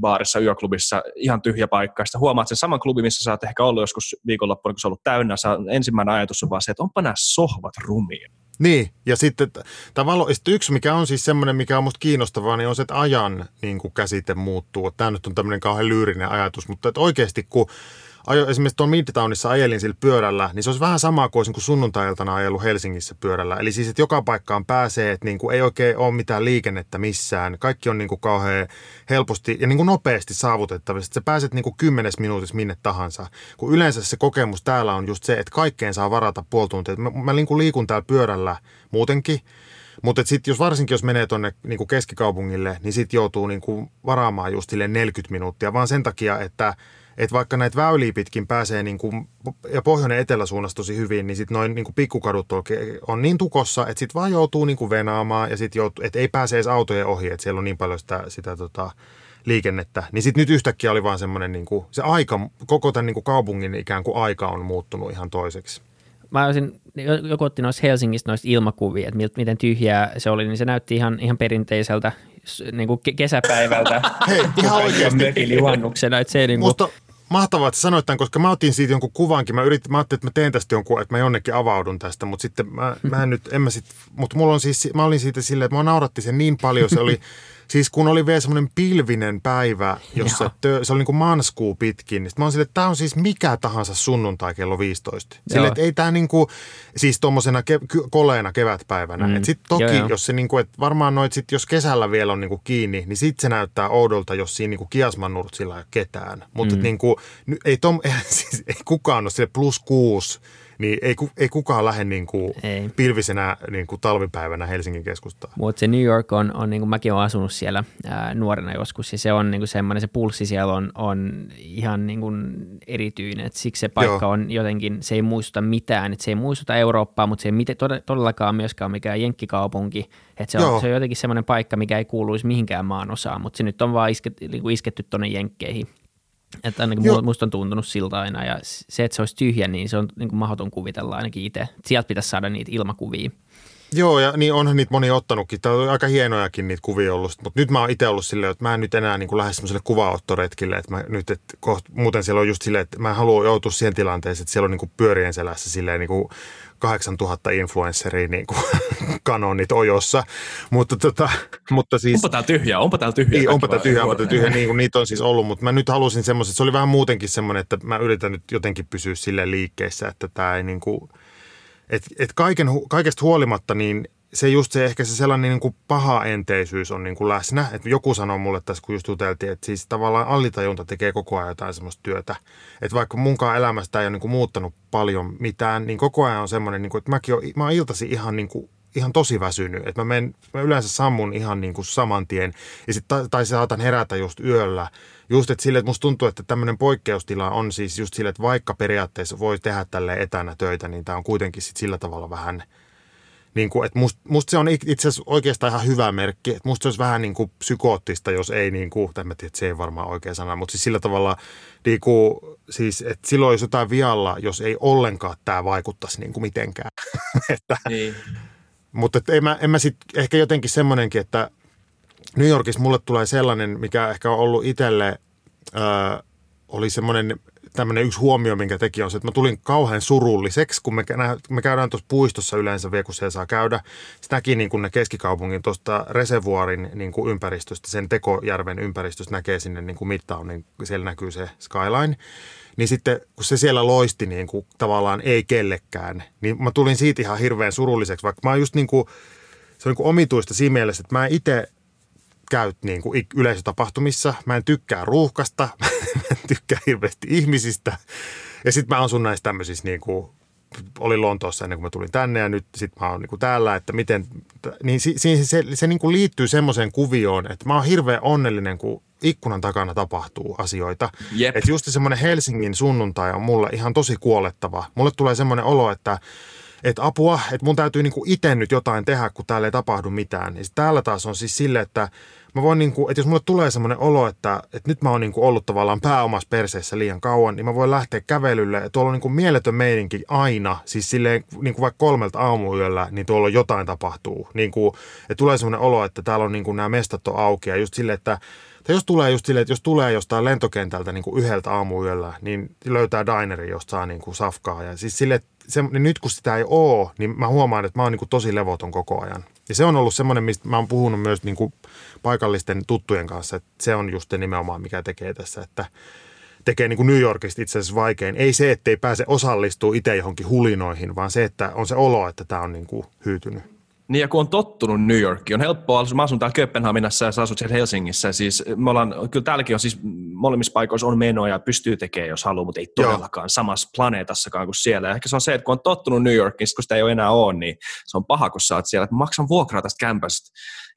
baarissa, yöklubissa, ihan tyhjä paikka. Sitten huomaat sen saman klubin, missä sä oot ehkä ollut joskus viikonloppuna, kun se on ollut täynnä. Sä, ensimmäinen ajatus on vaan se, että onpa nämä sohvat rumia. Niin, ja sitten tavallaan yksi, mikä on siis semmoinen, mikä on musta kiinnostavaa, niin on se, että ajan niin kuin käsite muuttuu. Tämä nyt on tämmöinen kauhean lyyrinen ajatus, mutta että oikeasti kun ajo, esimerkiksi tuon Midtownissa ajelin sillä pyörällä, niin se olisi vähän sama kuin olisin kuin sunnuntailtana ajellut Helsingissä pyörällä. Eli siis, että joka paikkaan pääsee, että niin kuin ei oikein ole mitään liikennettä missään. Kaikki on niin kuin kauhean helposti ja niin kuin nopeasti saavutettavissa. Sä pääset niin kuin kymmenes minuutissa minne tahansa. Kun yleensä se kokemus täällä on just se, että kaikkeen saa varata puoli tuntia. Mä, mä niin kuin liikun täällä pyörällä muutenkin, mutta sitten jos varsinkin jos menee tuonne niinku keskikaupungille, niin sitten joutuu niinku varaamaan just 40 minuuttia, vaan sen takia, että – että vaikka näitä väyliä pitkin pääsee niin kuin, ja pohjoinen eteläsuunnassa tosi hyvin, niin sitten noin niin kuin pikkukadut on niin tukossa, että sitten vaan joutuu niin kuin venaamaan ja sitten joutuu, että ei pääse edes autojen ohi, että siellä on niin paljon sitä, sitä tota, liikennettä. Niin sitten nyt yhtäkkiä oli vaan semmoinen, niin kuin, se aika, koko tämän niin kuin kaupungin ikään kuin aika on muuttunut ihan toiseksi mä olisin, joku otti noissa Helsingistä noista ilmakuvia, että miten tyhjää se oli, niin se näytti ihan, ihan perinteiseltä niin kuin kesäpäivältä. [laughs] Hei, ihan oikeasti. Juhannuksena, että se niin kuin... Musta, mahtavaa, että sanoit tämän, koska mä otin siitä jonkun kuvankin. Mä, yritin, mä ajattelin, että mä teen tästä jonkun, että mä jonnekin avaudun tästä, mutta sitten mä, mä en nyt, en mä sit, mutta mulla on siis, mä olin siitä silleen, että mä nauratti sen niin paljon, se oli [laughs] Siis kun oli vielä semmoinen pilvinen päivä, jossa tö, se oli niin kuin manskuu pitkin, niin mä oon silleen, että tämä on siis mikä tahansa sunnuntai kello 15. Sille, että ei tämä niin kuin, siis tuommoisena ke- koleena kevätpäivänä. Mm. Sitten toki, joo, joo. jos se niin kuin, että varmaan noit sit, jos kesällä vielä on niin kuin kiinni, niin sitten se näyttää oudolta, jos siinä niin kuin kiasmannurtsilla ei ole ketään. Mutta mm. niin kuin, ei, tom, ei, [laughs] siis, ei kukaan ole sille plus kuusi niin ei, ei kukaan lähde niin kuin ei. pilvisenä niin kuin talvipäivänä Helsingin keskustaan. Mutta se New York on, on niin kuin mäkin olen asunut siellä ää, nuorena joskus, ja se on niin kuin semmoinen, se pulssi siellä on, on ihan niin kuin erityinen, että siksi se paikka Joo. on jotenkin, se ei muistuta mitään, että se ei muistuta Eurooppaa, mutta se ei miten, todellakaan myöskään mikään jenkkikaupunki, että se on, se on jotenkin semmoinen paikka, mikä ei kuuluisi mihinkään maan osaan, mutta se nyt on vaan isket, niin kuin isketty tuonne jenkkeihin. Että ainakin Joo. musta on tuntunut siltä aina ja se, että se olisi tyhjä, niin se on niin kuin mahdoton kuvitella ainakin itse. Sieltä pitäisi saada niitä ilmakuvia. Joo, ja niin onhan niitä moni ottanutkin. Tämä on aika hienojakin niitä kuvia ollut. Mutta nyt mä oon itse ollut silleen, että mä en nyt enää niin kuin lähde semmoiselle kuvaottoretkille. Että mä nyt, että koht, muuten siellä on just silleen, että mä haluan joutua siihen tilanteeseen, että siellä on niin kuin pyörien selässä silleen niin kuin 8000 influenceria niin kuin [laughs] kanonit ojossa. Mutta, tota, mutta siis, onpa täällä tyhjää, onpa täällä tyhjää. Niin, onpa täällä tyhjää, onpa täällä tyhjää, niin kuin niitä on siis ollut. Mutta mä nyt halusin semmoisen, se oli vähän muutenkin semmoinen, että mä yritän nyt jotenkin pysyä sille liikkeessä, että tämä ei niin kuin, et, et kaiken, kaikesta huolimatta, niin se just se ehkä se sellainen niin kuin pahaenteisyys on niin kuin läsnä. Että joku sanoi mulle tässä, kun just juteltiin, että siis tavallaan allitajunta tekee koko ajan jotain semmoista työtä. Että vaikka munkaan elämästä ei ole niin kuin muuttanut paljon mitään, niin koko ajan on semmoinen, niin kuin, että mäkin olen, mä oon iltasi ihan niin kuin ihan tosi väsynyt. Että mä, menen, mä yleensä sammun ihan niin kuin saman tien. Ja sit, tai, tai saatan herätä just yöllä. Just että sille, että musta tuntuu, että tämmöinen poikkeustila on siis just sille, että vaikka periaatteessa voi tehdä tälle etänä töitä, niin tämä on kuitenkin sit sillä tavalla vähän – niin kuin, että musta must se on itse asiassa oikeastaan ihan hyvä merkki. Että musta se olisi vähän niin kuin psykoottista, jos ei niin kuin, mä tiedän, että se ei varmaan oikea sana, mutta siis sillä tavalla, niin kuin, siis, että silloin olisi jotain vialla, jos ei ollenkaan tämä vaikuttaisi niin kuin mitenkään. [laughs] että, niin. Mutta että en mä, en mä sitten ehkä jotenkin semmoinenkin, että New Yorkissa mulle tulee sellainen, mikä ehkä on ollut itselle, öö, oli semmoinen tämmöinen yksi huomio, minkä teki on se, että mä tulin kauhean surulliseksi, kun me, me käydään tuossa puistossa yleensä vielä, kun saa käydä. Sitä näki niin kuin ne keskikaupungin tuosta reservuarin niin kuin ympäristöstä, sen Tekojärven ympäristöstä näkee sinne niin kuin mittaun, niin siellä näkyy se skyline. Niin sitten kun se siellä loisti niin kuin tavallaan ei kellekään, niin mä tulin siitä ihan hirveän surulliseksi, vaikka mä just niin kuin, se on niin omituista siinä mielessä, että mä itse käyt niin kuin yleisötapahtumissa. Mä en tykkää ruuhkasta, [laughs] mä en tykkää hirveästi ihmisistä. Ja sitten mä asun näissä tämmöisissä niin kuin, olin Lontoossa ennen kuin mä tulin tänne ja nyt sitten mä oon niin täällä, että miten, niin si, se, se, se niin kuin liittyy semmoiseen kuvioon, että mä oon hirveän onnellinen, kun ikkunan takana tapahtuu asioita. Yep. Että just semmoinen Helsingin sunnuntai on mulle ihan tosi kuolettava. Mulle tulee semmoinen olo, että että apua, että mun täytyy niinku itse nyt jotain tehdä, kun täällä ei tapahdu mitään. Ja täällä taas on siis sille, että mä voin niinku, että jos mulle tulee semmoinen olo, että, että nyt mä oon niinku ollut tavallaan pääomassa perseessä liian kauan, niin mä voin lähteä kävelylle. Ja tuolla on niinku mieletön meininki aina, siis silleen niinku vaikka kolmelta aamuyöllä, niin tuolla jotain tapahtuu. Niinku, että tulee semmoinen olo, että täällä on niinku nämä mestat on auki ja just silleen, että tai jos tulee just silleen, että jos tulee jostain lentokentältä niin kuin yhdeltä aamuyöllä, niin löytää dineri, josta saa niin kuin safkaa. Ja siis sille, se, niin nyt kun sitä ei ole, niin mä huomaan, että mä oon niin kuin tosi levoton koko ajan. Ja se on ollut semmoinen, mistä mä oon puhunut myös niin kuin paikallisten tuttujen kanssa, että se on just nimenomaan, mikä tekee tässä, että tekee niin kuin New Yorkista itse asiassa vaikein. Ei se, ettei pääse osallistumaan itse johonkin hulinoihin, vaan se, että on se olo, että tämä on niin kuin hyytynyt. Niin ja kun on tottunut New Yorkiin, on helppoa, mä asun täällä Kööpenhaminassa ja sä asut siellä Helsingissä, siis me ollaan, kyllä täälläkin on siis molemmissa paikoissa on menoja, pystyy tekemään jos haluaa, mutta ei todellakaan Joo. samassa planeetassakaan kuin siellä. Ja ehkä se on se, että kun on tottunut New Yorkiin, kun sitä ei ole enää ole, niin se on paha, kun sä oot siellä, että maksan vuokraa tästä kämpästä.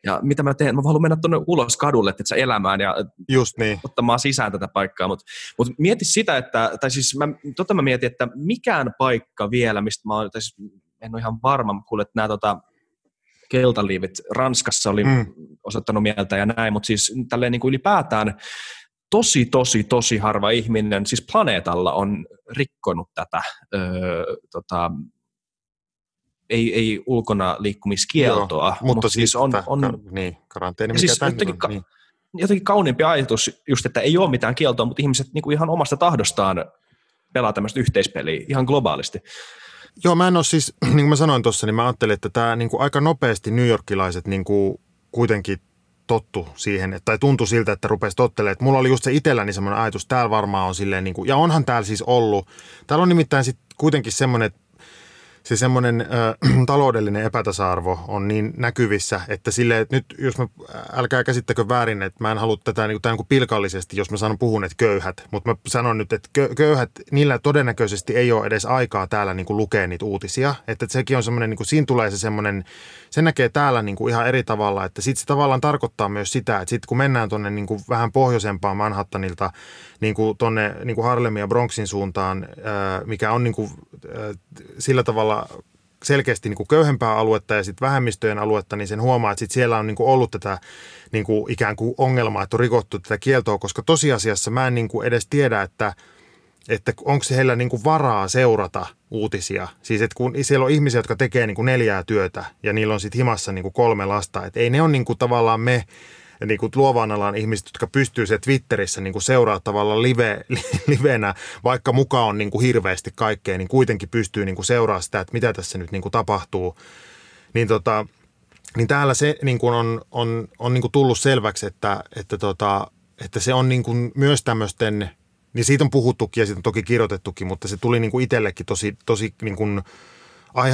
Ja mitä mä teen? Mä haluan mennä tuonne ulos kadulle, että sä elämään ja Just niin. ottamaan sisään tätä paikkaa. Mutta mut mieti sitä, että, tai siis mä, tota mä mietin, että mikään paikka vielä, mistä mä oon, tai siis en ole ihan varma, kuule, että nämä tota, keltaliivit Ranskassa oli mm. osoittanut mieltä ja näin, mutta siis tälleen niin kuin ylipäätään tosi, tosi, tosi harva ihminen, siis planeetalla on rikkonut tätä öö, tota, ei, ei ulkona liikkumiskieltoa. Joo, mutta, mutta siis, siis on, on niin, karanteeni, mikä siis jotenkin, on, niin. jotenkin kauniimpi ajatus just, että ei ole mitään kieltoa, mutta ihmiset niin kuin ihan omasta tahdostaan pelaa tämmöistä yhteispeliä ihan globaalisti. Joo, mä en ole siis, [clears throat] niin kuin mä sanoin tuossa, niin mä ajattelin, että tämä niin kuin aika nopeasti New Yorkilaiset niin kuin kuitenkin tottu siihen, tai tuntui siltä, että rupesi tottelemaan. Että mulla oli just se itselläni semmoinen ajatus, täällä varmaan on silleen, niin kuin, ja onhan täällä siis ollut. Täällä on nimittäin sitten kuitenkin semmoinen, että se semmoinen äh, [clears throat] taloudellinen epätasa-arvo on niin näkyvissä, että sille, että nyt jos mä, älkää käsittäkö väärin, että mä en halua tätä niin niin kuin pilkallisesti, jos mä sanon puhun, että köyhät, mutta mä sanon nyt, että köyhät, niillä todennäköisesti ei ole edes aikaa täällä niin kuin lukea niitä uutisia, että sekin on semmoinen, niin kuin, siinä tulee se semmoinen, se näkee täällä niin kuin ihan eri tavalla, että sitten se tavallaan tarkoittaa myös sitä, että sitten kun mennään tuonne niin kuin vähän pohjoisempaan Manhattanilta, niin kuin tuonne niin Harlemin ja Bronxin suuntaan, mikä on niin kuin, sillä tavalla selkeästi niin kuin köyhempää aluetta ja sitten vähemmistöjen aluetta, niin sen huomaa, että sit siellä on niin kuin ollut tätä niin kuin ikään kuin ongelmaa, että on rikottu tätä kieltoa, koska tosiasiassa mä en niin kuin edes tiedä, että että onko heillä niin kuin varaa seurata uutisia. Siis että kun siellä on ihmisiä, jotka tekee niin kuin neljää työtä ja niillä on sitten himassa niin kuin kolme lasta, että ei ne ole niin kuin tavallaan me niin kuin luovan alan ihmiset, jotka pystyy se Twitterissä niin kuin seuraa tavallaan live, [laughs] livenä, vaikka mukaan on niin kuin hirveästi kaikkea, niin kuitenkin pystyy niin kuin seuraa sitä, että mitä tässä nyt niin kuin tapahtuu. Niin, tota, niin täällä se niin kuin on, on, on niin kuin tullut selväksi, että, että, tota, että se on niin kuin myös tämmöisten, niin siitä on puhuttukin ja siitä on toki kirjoitettukin, mutta se tuli niin kuin itsellekin tosi, tosi niin kuin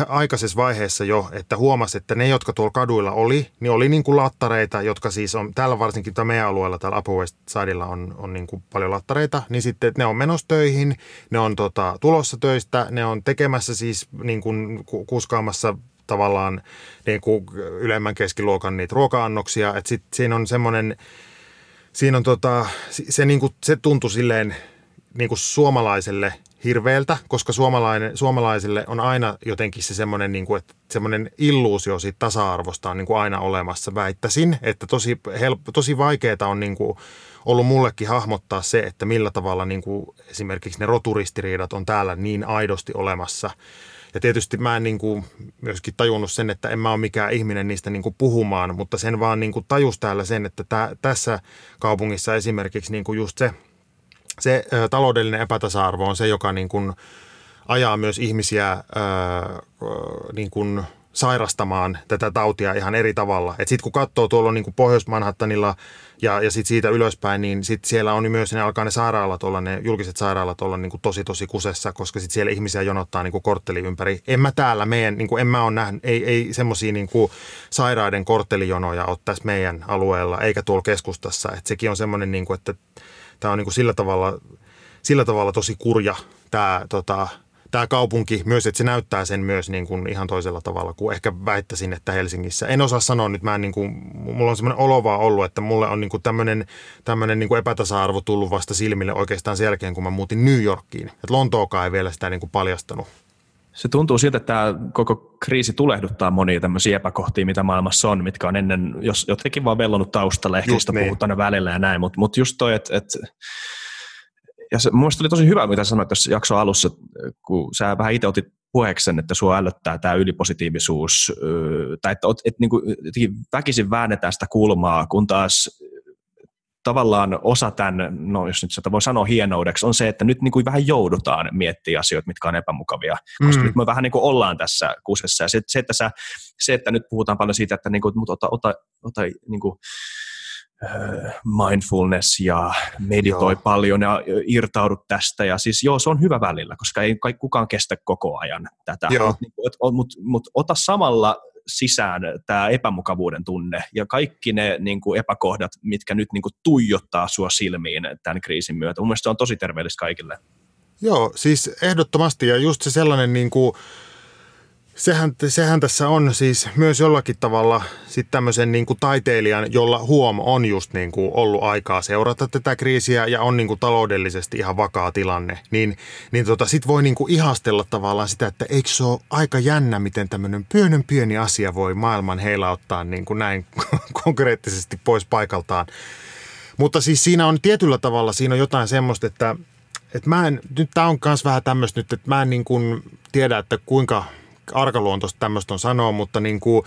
aikaisessa vaiheessa jo, että huomasi, että ne, jotka tuolla kaduilla oli, niin oli niin kuin lattareita, jotka siis on, täällä varsinkin tämä meidän alueella, täällä Upper West Sidella on, on niin kuin paljon lattareita, niin sitten ne on menossa töihin, ne on tota, tulossa töistä, ne on tekemässä siis niin kuin kuskaamassa tavallaan niin kuin ylemmän keskiluokan niitä ruoka-annoksia, että sit siinä on semmoinen, siinä on tota, se, niin kuin, se tuntui silleen niin kuin suomalaiselle hirveältä, koska suomalainen, suomalaisille on aina jotenkin se semmoinen, niin kuin, että semmoinen illuusio siitä tasa-arvosta on niin kuin aina olemassa. Väittäisin, että tosi, help, tosi vaikeaa on niin kuin ollut mullekin hahmottaa se, että millä tavalla niin kuin esimerkiksi ne roturistiriidat on täällä niin aidosti olemassa. Ja tietysti mä en niin kuin myöskin tajunnut sen, että en mä ole mikään ihminen niistä niin kuin puhumaan, mutta sen vaan niin kuin tajus täällä sen, että tä, tässä kaupungissa esimerkiksi niin kuin just se – se ö, taloudellinen epätasa-arvo on se, joka niin kuin ajaa myös ihmisiä ö, niin kuin sairastamaan tätä tautia ihan eri tavalla. Sitten kun katsoo tuolla niin kuin Pohjois-Manhattanilla ja, ja sit siitä ylöspäin, niin sit siellä on myös, ne alkaa ne sairaalat olla, ne julkiset sairaalat olla niin kuin tosi tosi kusessa, koska sit siellä ihmisiä jonottaa niin kuin kortteli ympäri. En mä täällä meidän, niin kuin en mä ole nähnyt, ei, ei semmoisia niin kuin sairaiden korttelijonoja ole tässä meidän alueella, eikä tuolla keskustassa. Et sekin on semmoinen, niin kuin, että tämä on niin kuin sillä, tavalla, sillä tavalla tosi kurja tämä, tota, tämä kaupunki myös, että se näyttää sen myös niin kuin ihan toisella tavalla kuin ehkä väittäisin, että Helsingissä. En osaa sanoa nyt, mä en niin kuin, mulla on semmoinen olo vaan ollut, että mulle on niin kuin tämmöinen, tämmöinen niin kuin epätasa-arvo tullut vasta silmille oikeastaan sen jälkeen, kun mä muutin New Yorkiin. Että Lontookaan ei vielä sitä niin kuin paljastanut. Se tuntuu siltä, että tämä koko kriisi tulehduttaa monia tämmöisiä epäkohtia, mitä maailmassa on, mitkä on ennen, jos jotenkin vaan vellonut taustalle, ehkä just niin. puhutaan välillä ja näin, mutta mut just toi, että et, ja se, mun mielestä oli tosi hyvä, mitä sanoit tässä jakso alussa, kun sä vähän itse otit puheeksi sen, että sua ällöttää tämä ylipositiivisuus, tai että et, et, niin kuin, väkisin väännetään sitä kulmaa, kun taas tavallaan osa tämän, no jos nyt sitä voi sanoa hienoudeksi, on se, että nyt niin kuin vähän joudutaan miettimään asioita, mitkä on epämukavia, koska mm. nyt me vähän niin kuin ollaan tässä kusessa. Ja se, se, että sä, se, että nyt puhutaan paljon siitä, että niin kuin, mutta ota, ota, ota niin kuin, mindfulness ja meditoi joo. paljon ja irtaudu tästä. Ja siis joo, se on hyvä välillä, koska ei kukaan kestä koko ajan tätä. Mutta mut, mut, mut ota samalla sisään tämä epämukavuuden tunne ja kaikki ne niin kuin epäkohdat, mitkä nyt niin kuin tuijottaa sua silmiin tämän kriisin myötä. Mun se on tosi terveellistä kaikille. Joo, siis ehdottomasti ja just se sellainen niin kuin, sehän, sehän tässä on siis myös jollakin tavalla sitten tämmöisen niin kuin taiteilijan, jolla huom on just niin kuin ollut aikaa seurata tätä kriisiä ja on niin kuin taloudellisesti ihan vakaa tilanne, niin, niin tota, sit voi niin kuin ihastella tavallaan sitä, että eikö se ole aika jännä, miten tämmöinen pienen pieni asia voi maailman heilauttaa niin kuin näin [laughs] konkreettisesti pois paikaltaan. Mutta siis siinä on tietyllä tavalla, siinä on jotain semmoista, että, että mä en, nyt tämä on myös vähän tämmöistä nyt, että mä en niin kuin tiedä, että kuinka – arkaluontoista tämmöistä on sanoa, mutta, niin kuin,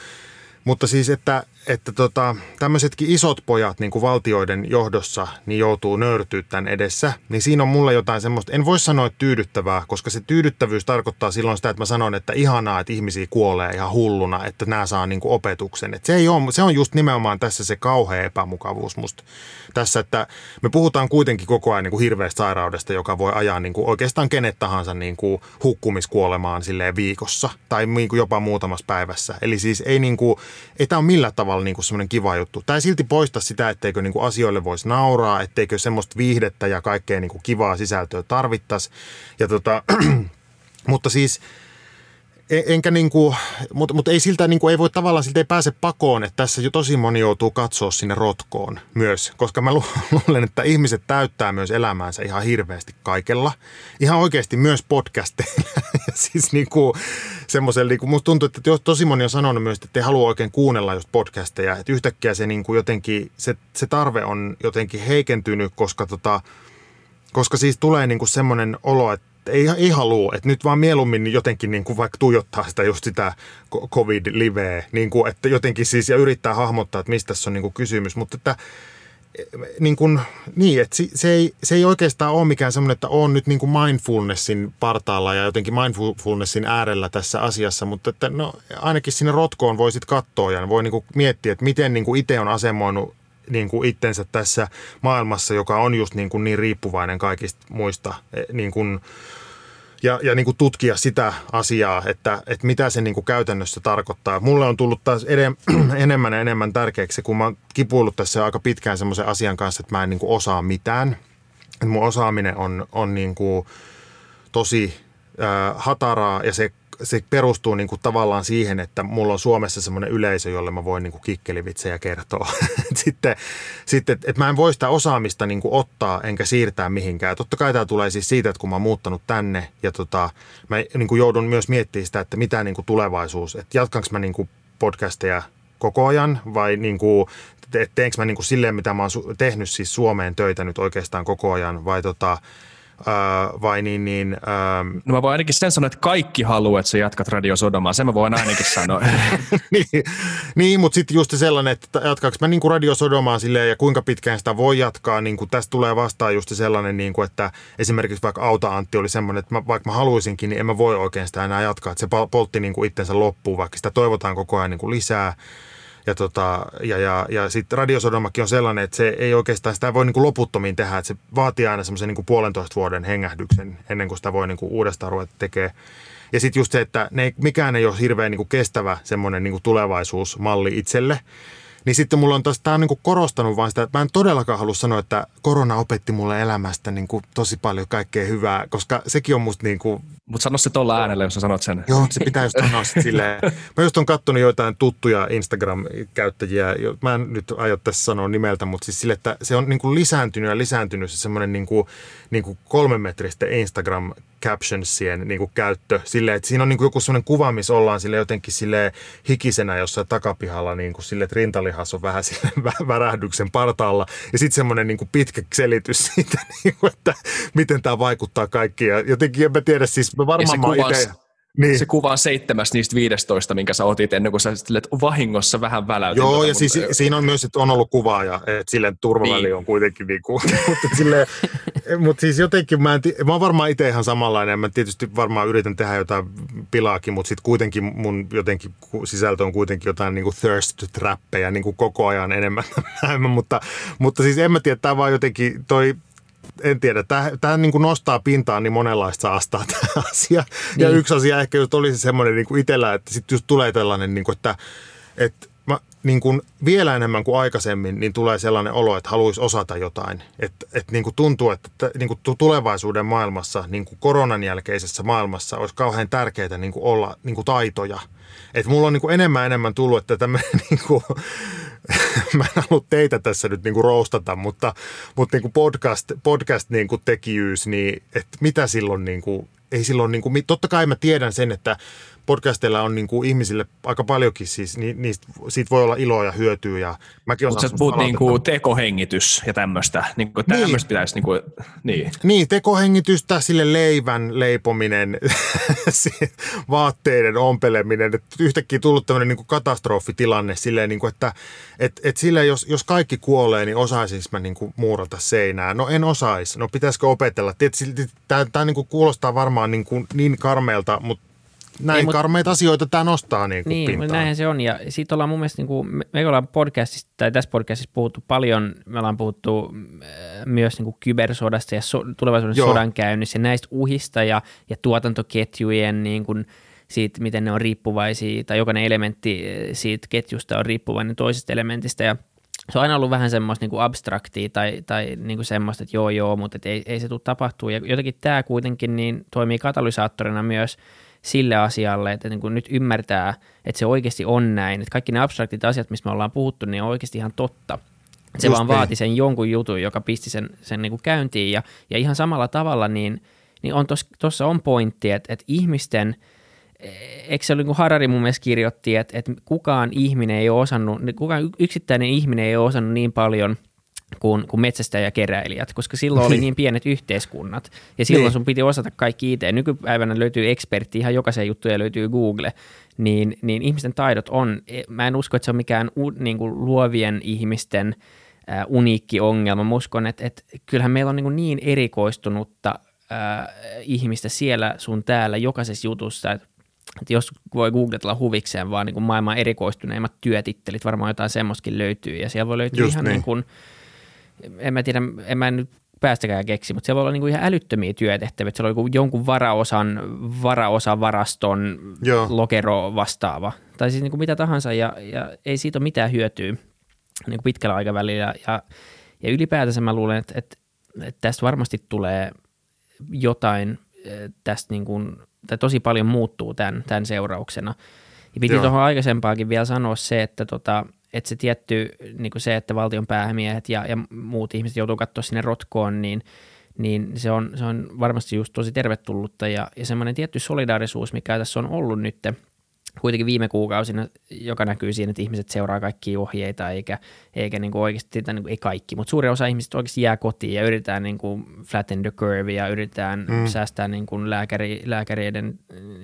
mutta siis, että, että tota, tämmöisetkin isot pojat niin kuin valtioiden johdossa niin joutuu nöyrtyä tämän edessä, niin siinä on mulle jotain semmoista, en voi sanoa, tyydyttävää, koska se tyydyttävyys tarkoittaa silloin sitä, että mä sanon, että ihanaa, että ihmisiä kuolee ihan hulluna, että nämä saa niin kuin opetuksen. Että se, ei ole, se on just nimenomaan tässä se kauhea epämukavuus musta tässä, että me puhutaan kuitenkin koko ajan niin kuin hirveästä sairaudesta, joka voi ajaa niin kuin oikeastaan kenet tahansa niin kuin hukkumiskuolemaan silleen viikossa tai niin kuin jopa muutamassa päivässä. Eli siis ei, niin kuin, ei tämä ole millään tavalla niin kuin semmoinen kiva juttu. Tämä ei silti poista sitä, etteikö niin kuin asioille voisi nauraa, etteikö semmoista viihdettä ja kaikkea niin kuin kivaa sisältöä tarvittaisi. Ja tota, [clears throat] mutta siis – E, enkä niinku, mutta mut ei siltä niinku, ei voi tavallaan siltä ei pääse pakoon, että tässä jo tosi moni joutuu katsoa sinne rotkoon myös, koska mä [laughs] luulen, että ihmiset täyttää myös elämäänsä ihan hirveästi kaikella. Ihan oikeasti myös podcasteilla. [laughs] [laughs] siis niinku semmoisella, niinku, musta tuntuu, että tosi moni on sanonut myös, että ei halua oikein kuunnella just podcasteja, että yhtäkkiä se niinku jotenkin, se, se tarve on jotenkin heikentynyt, koska tota, koska siis tulee niinku semmoinen olo, että ei, ei halua, että nyt vaan mieluummin jotenkin niin kuin vaikka tuijottaa sitä just sitä covid-liveä, niin kuin, että jotenkin siis ja yrittää hahmottaa, että mistä tässä on niin kuin kysymys, mutta että niin, kuin, niin että se, ei, se ei oikeastaan ole mikään semmoinen, että on nyt niin kuin mindfulnessin partaalla ja jotenkin mindfulnessin äärellä tässä asiassa, mutta että no, ainakin sinne rotkoon voi sitten katsoa ja voi niin kuin miettiä, että miten niin kuin itse on asemoinut niin kuin itsensä tässä maailmassa, joka on just niin, kuin niin riippuvainen kaikista muista e, niin kuin ja, ja niin kuin tutkia sitä asiaa, että, että mitä se niin kuin käytännössä tarkoittaa. Mulle on tullut taas edem, [clears throat] enemmän ja enemmän tärkeäksi, kun mä oon kipuillut tässä aika pitkään semmoisen asian kanssa, että mä en niin kuin osaa mitään. Että mun osaaminen on, on niin kuin tosi äh, hataraa ja se se perustuu niin kuin tavallaan siihen, että mulla on Suomessa semmoinen yleisö, jolle mä voin niin kikkelivitsejä kertoa. [laughs] sitten, sitten että mä en voi sitä osaamista niin kuin ottaa enkä siirtää mihinkään. Totta kai tämä tulee siis siitä, että kun mä oon muuttanut tänne ja tota, mä niin kuin joudun myös miettimään sitä, että mitä niin kuin tulevaisuus, että jatkanko mä niin kuin podcasteja koko ajan vai niin kuin, teenkö mä niin kuin silleen, mitä mä oon tehnyt siis Suomeen töitä nyt oikeastaan koko ajan vai tota, Uh, vai niin, niin uh, No mä voin ainakin sen sanoa, että kaikki haluaa, että sä jatkat Radio Sodomaa. Sen mä voin ainakin sanoa. [laughs] niin, niin, mutta sitten just sellainen, että jatkaanko mä niin kuin Radio Sodomaa silleen ja kuinka pitkään sitä voi jatkaa. Niin kuin tästä tulee vastaan just sellainen, niin kuin, että esimerkiksi vaikka Auta Antti oli semmoinen, että mä, vaikka mä haluaisinkin, niin en mä voi oikein sitä enää jatkaa. Että se poltti niin kuin itsensä loppuun, vaikka sitä toivotaan koko ajan niin kuin lisää. Ja, tota, ja, ja, ja sitten radiosodomakin on sellainen, että se ei oikeastaan, sitä voi niin kuin loputtomiin tehdä, että se vaatii aina semmoisen niin kuin puolentoista vuoden hengähdyksen ennen kuin sitä voi niin kuin uudestaan ruveta tekemään. Ja sitten just se, että ne, mikään ei ole hirveän niin kuin kestävä semmoinen niin kuin tulevaisuusmalli itselle. Niin sitten mulla on taas, tämä on niin korostanut vaan sitä, että mä en todellakaan halua sanoa, että korona opetti mulle elämästä niin kuin tosi paljon kaikkea hyvää, koska sekin on musta niin kuin... Mutta sano se tuolla äänellä, jos sä sanot sen. Joo, se pitää just sanoa sitten silleen. Mä just on kattonut joitain tuttuja Instagram-käyttäjiä, mä en nyt aio tässä sanoa nimeltä, mutta siis sille, että se on niin kuin lisääntynyt ja lisääntynyt se semmoinen niin kuin, niin kuin kolmenmetristen Instagram captionsien niin kuin käyttö silleen, että siinä on niin kuin joku sellainen kuva, missä ollaan sille jotenkin sille hikisenä jossain takapihalla, niin kuin sille, että rintalihas on vähän [laughs] sille värähdyksen partaalla. Ja sitten semmoinen niin kuin pitkä selitys [laughs] siitä, niin kuin, että miten tämä vaikuttaa kaikkiin. Ja jotenkin en mä tiedä, siis mä varmaan mä itse niin. Se kuva on seitsemäs niistä 15, minkä sä otit ennen kuin sä silleen, vahingossa vähän väläytin. Joo, ja siis, siinä on myös, että on ollut kuvaaja, että silleen turvaväli niin. on kuitenkin niin kuin, [laughs] mutta, silleen, mutta siis jotenkin mä, en, mä oon varmaan itse ihan samanlainen, mä tietysti varmaan yritän tehdä jotain pilaakin, mutta sitten kuitenkin mun jotenkin sisältö on kuitenkin jotain niin kuin thirst trappeja niin kuin koko ajan enemmän, [laughs] mutta, mutta siis en mä tiedä, tämä vaan jotenkin toi en tiedä, tämä, tämä niin kuin nostaa pintaan niin monenlaista saastaa [laughs] tämä asia. Niin. Ja yksi asia ehkä just olisi semmoinen niin kuin itsellä, että sitten just tulee tällainen, niin kuin, että, että mä, niin kuin vielä enemmän kuin aikaisemmin, niin tulee sellainen olo, että haluaisi osata jotain. Että, että niin kuin tuntuu, että niin kuin tulevaisuuden maailmassa, niin kuin koronan jälkeisessä maailmassa olisi kauhean tärkeää niin kuin olla niin kuin taitoja. Että mulla on niin kuin enemmän enemmän tullut, että tämmöinen [laughs] niin kuin, [laughs] mä en halua teitä tässä nyt niin kuin roustata, mutta, mutta niin kuin podcast, podcast niin kuin tekijyys, niin että mitä silloin, niin kuin, ei silloin, niin kuin, totta kai mä tiedän sen, että podcasteilla on niin kuin ihmisille aika paljonkin siis, niin niistä, siitä voi olla iloa ja hyötyä. Ja mäkin Mutta sä puhut niin kuin tekohengitys ja tämmöistä, niin kuin niin. pitäisi, niin, kuin, niin. Niin, tekohengitystä, sille leivän leipominen, [laughs] vaatteiden ompeleminen, että yhtäkkiä tullut tämmöinen niin kuin katastrofitilanne silleen, niin kuin, että et, et silleen, jos, jos kaikki kuolee, niin osaisinko mä niin kuin muurata seinää? No en osaisi. No pitäisikö opetella? Tämä niin kuulostaa varmaan niin, kuin niin karmeelta, mutta näin Ei, karmeita asioita tämä nostaa niin, niin pintaan. näinhän se on. Ja siitä ollaan mun mielestä, niin kuin, me ollaan podcastissa, tai tässä podcastissa puhuttu paljon, me ollaan puhuttu äh, myös niin kuin kybersodasta ja so, tulevaisuuden Joo. sodan käynnissä ja näistä uhista ja, ja tuotantoketjujen niin kuin, siitä, miten ne on riippuvaisia, tai jokainen elementti äh, siitä ketjusta on riippuvainen toisesta elementistä, ja se on aina ollut vähän semmoista niin kuin abstraktia tai, tai niin kuin semmoista, että joo joo, mutta ei, ei se tule tapahtuu. Ja jotenkin tämä kuitenkin niin toimii katalysaattorina myös sille asialle, että niin kuin nyt ymmärtää, että se oikeasti on näin, että kaikki ne abstraktit asiat, mistä me ollaan puhuttu, niin on oikeasti ihan totta. Se Just vaan niin. vaati sen jonkun jutun, joka pisti sen, sen niin kuin käyntiin ja, ja ihan samalla tavalla niin, niin on tuossa on pointti, että, että ihmisten – eikö se ole niin kuin Harari mun mielestä kirjoitti, että, että kukaan ihminen ei ole osannut, kukaan yksittäinen ihminen ei ole osannut niin paljon – kuin, kuin metsästäjäkeräilijät, koska silloin oli [laughs] niin pienet yhteiskunnat ja silloin niin. sun piti osata kaikki itse. Nykypäivänä löytyy ekspertti, ihan jokaisen juttuja löytyy Google, niin, niin ihmisten taidot on, e, mä en usko, että se on mikään u, niin kuin luovien ihmisten äh, uniikki ongelma. Mä uskon, että, että kyllähän meillä on niin, niin erikoistunutta äh, ihmistä siellä sun täällä jokaisessa jutussa, että että jos voi googletella huvikseen vaan niin kuin maailman erikoistuneimmat työtittelit, varmaan jotain semmoiskin löytyy ja siellä voi löytyä Just ihan niin. niin kuin, en mä tiedä, en mä nyt päästäkään keksi, mutta siellä voi olla niin kuin ihan älyttömiä työtehtäviä. Siellä on jonkun varaosan, varaosa varaston Joo. lokero vastaava. Tai siis niin kuin mitä tahansa ja, ja ei siitä ole mitään hyötyä niin kuin pitkällä aikavälillä. Ja, ja ylipäätänsä mä luulen, että, että, että tästä varmasti tulee jotain tästä niin kuin, tai tosi paljon muuttuu tämän, tämän seurauksena. Ja piti tuohon aikaisempaakin vielä sanoa se, että tota, että se tietty niin kuin se, että valtion päämiehet ja, ja muut ihmiset joutuu katsoa sinne rotkoon, niin, niin se, on, se on varmasti just tosi tervetullutta ja, ja semmoinen tietty solidaarisuus, mikä tässä on ollut nyt kuitenkin viime kuukausina, joka näkyy siinä, että ihmiset seuraa kaikkia ohjeita, eikä, eikä niin kuin oikeasti, tai niin kuin, ei kaikki, mutta suuri osa ihmisistä oikeasti jää kotiin ja yritetään niin kuin flatten the curve ja yritetään mm. säästää niin kuin lääkäri, lääkäreiden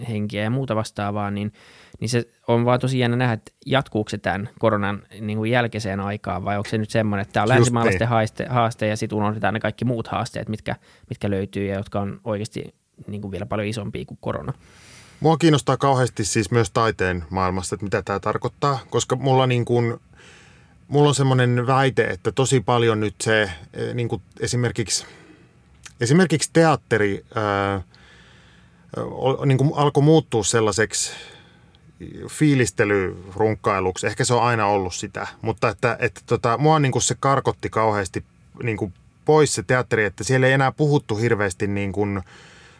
henkiä ja muuta vastaavaa, niin, niin se on vaan tosi jännä nähdä, että jatkuuko se tämän koronan niin kuin jälkeiseen aikaan vai onko se nyt semmoinen, että tämä on länsimaalaisten niin. haaste, haaste ja sitten unohdetaan ne kaikki muut haasteet, mitkä, mitkä löytyy ja jotka on oikeasti niin kuin vielä paljon isompia kuin korona. Mua kiinnostaa kauheasti siis myös taiteen maailmasta, että mitä tämä tarkoittaa, koska mulla, niin kuin, mulla on semmoinen väite, että tosi paljon nyt se e, niin kuin esimerkiksi, esimerkiksi teatteri ää, niin kuin alkoi muuttua sellaiseksi fiilistelyrunkailuksi. Ehkä se on aina ollut sitä, mutta että, että tota, mua niin kuin se karkotti kauheasti niin kuin pois se teatteri, että siellä ei enää puhuttu hirveästi niin kuin –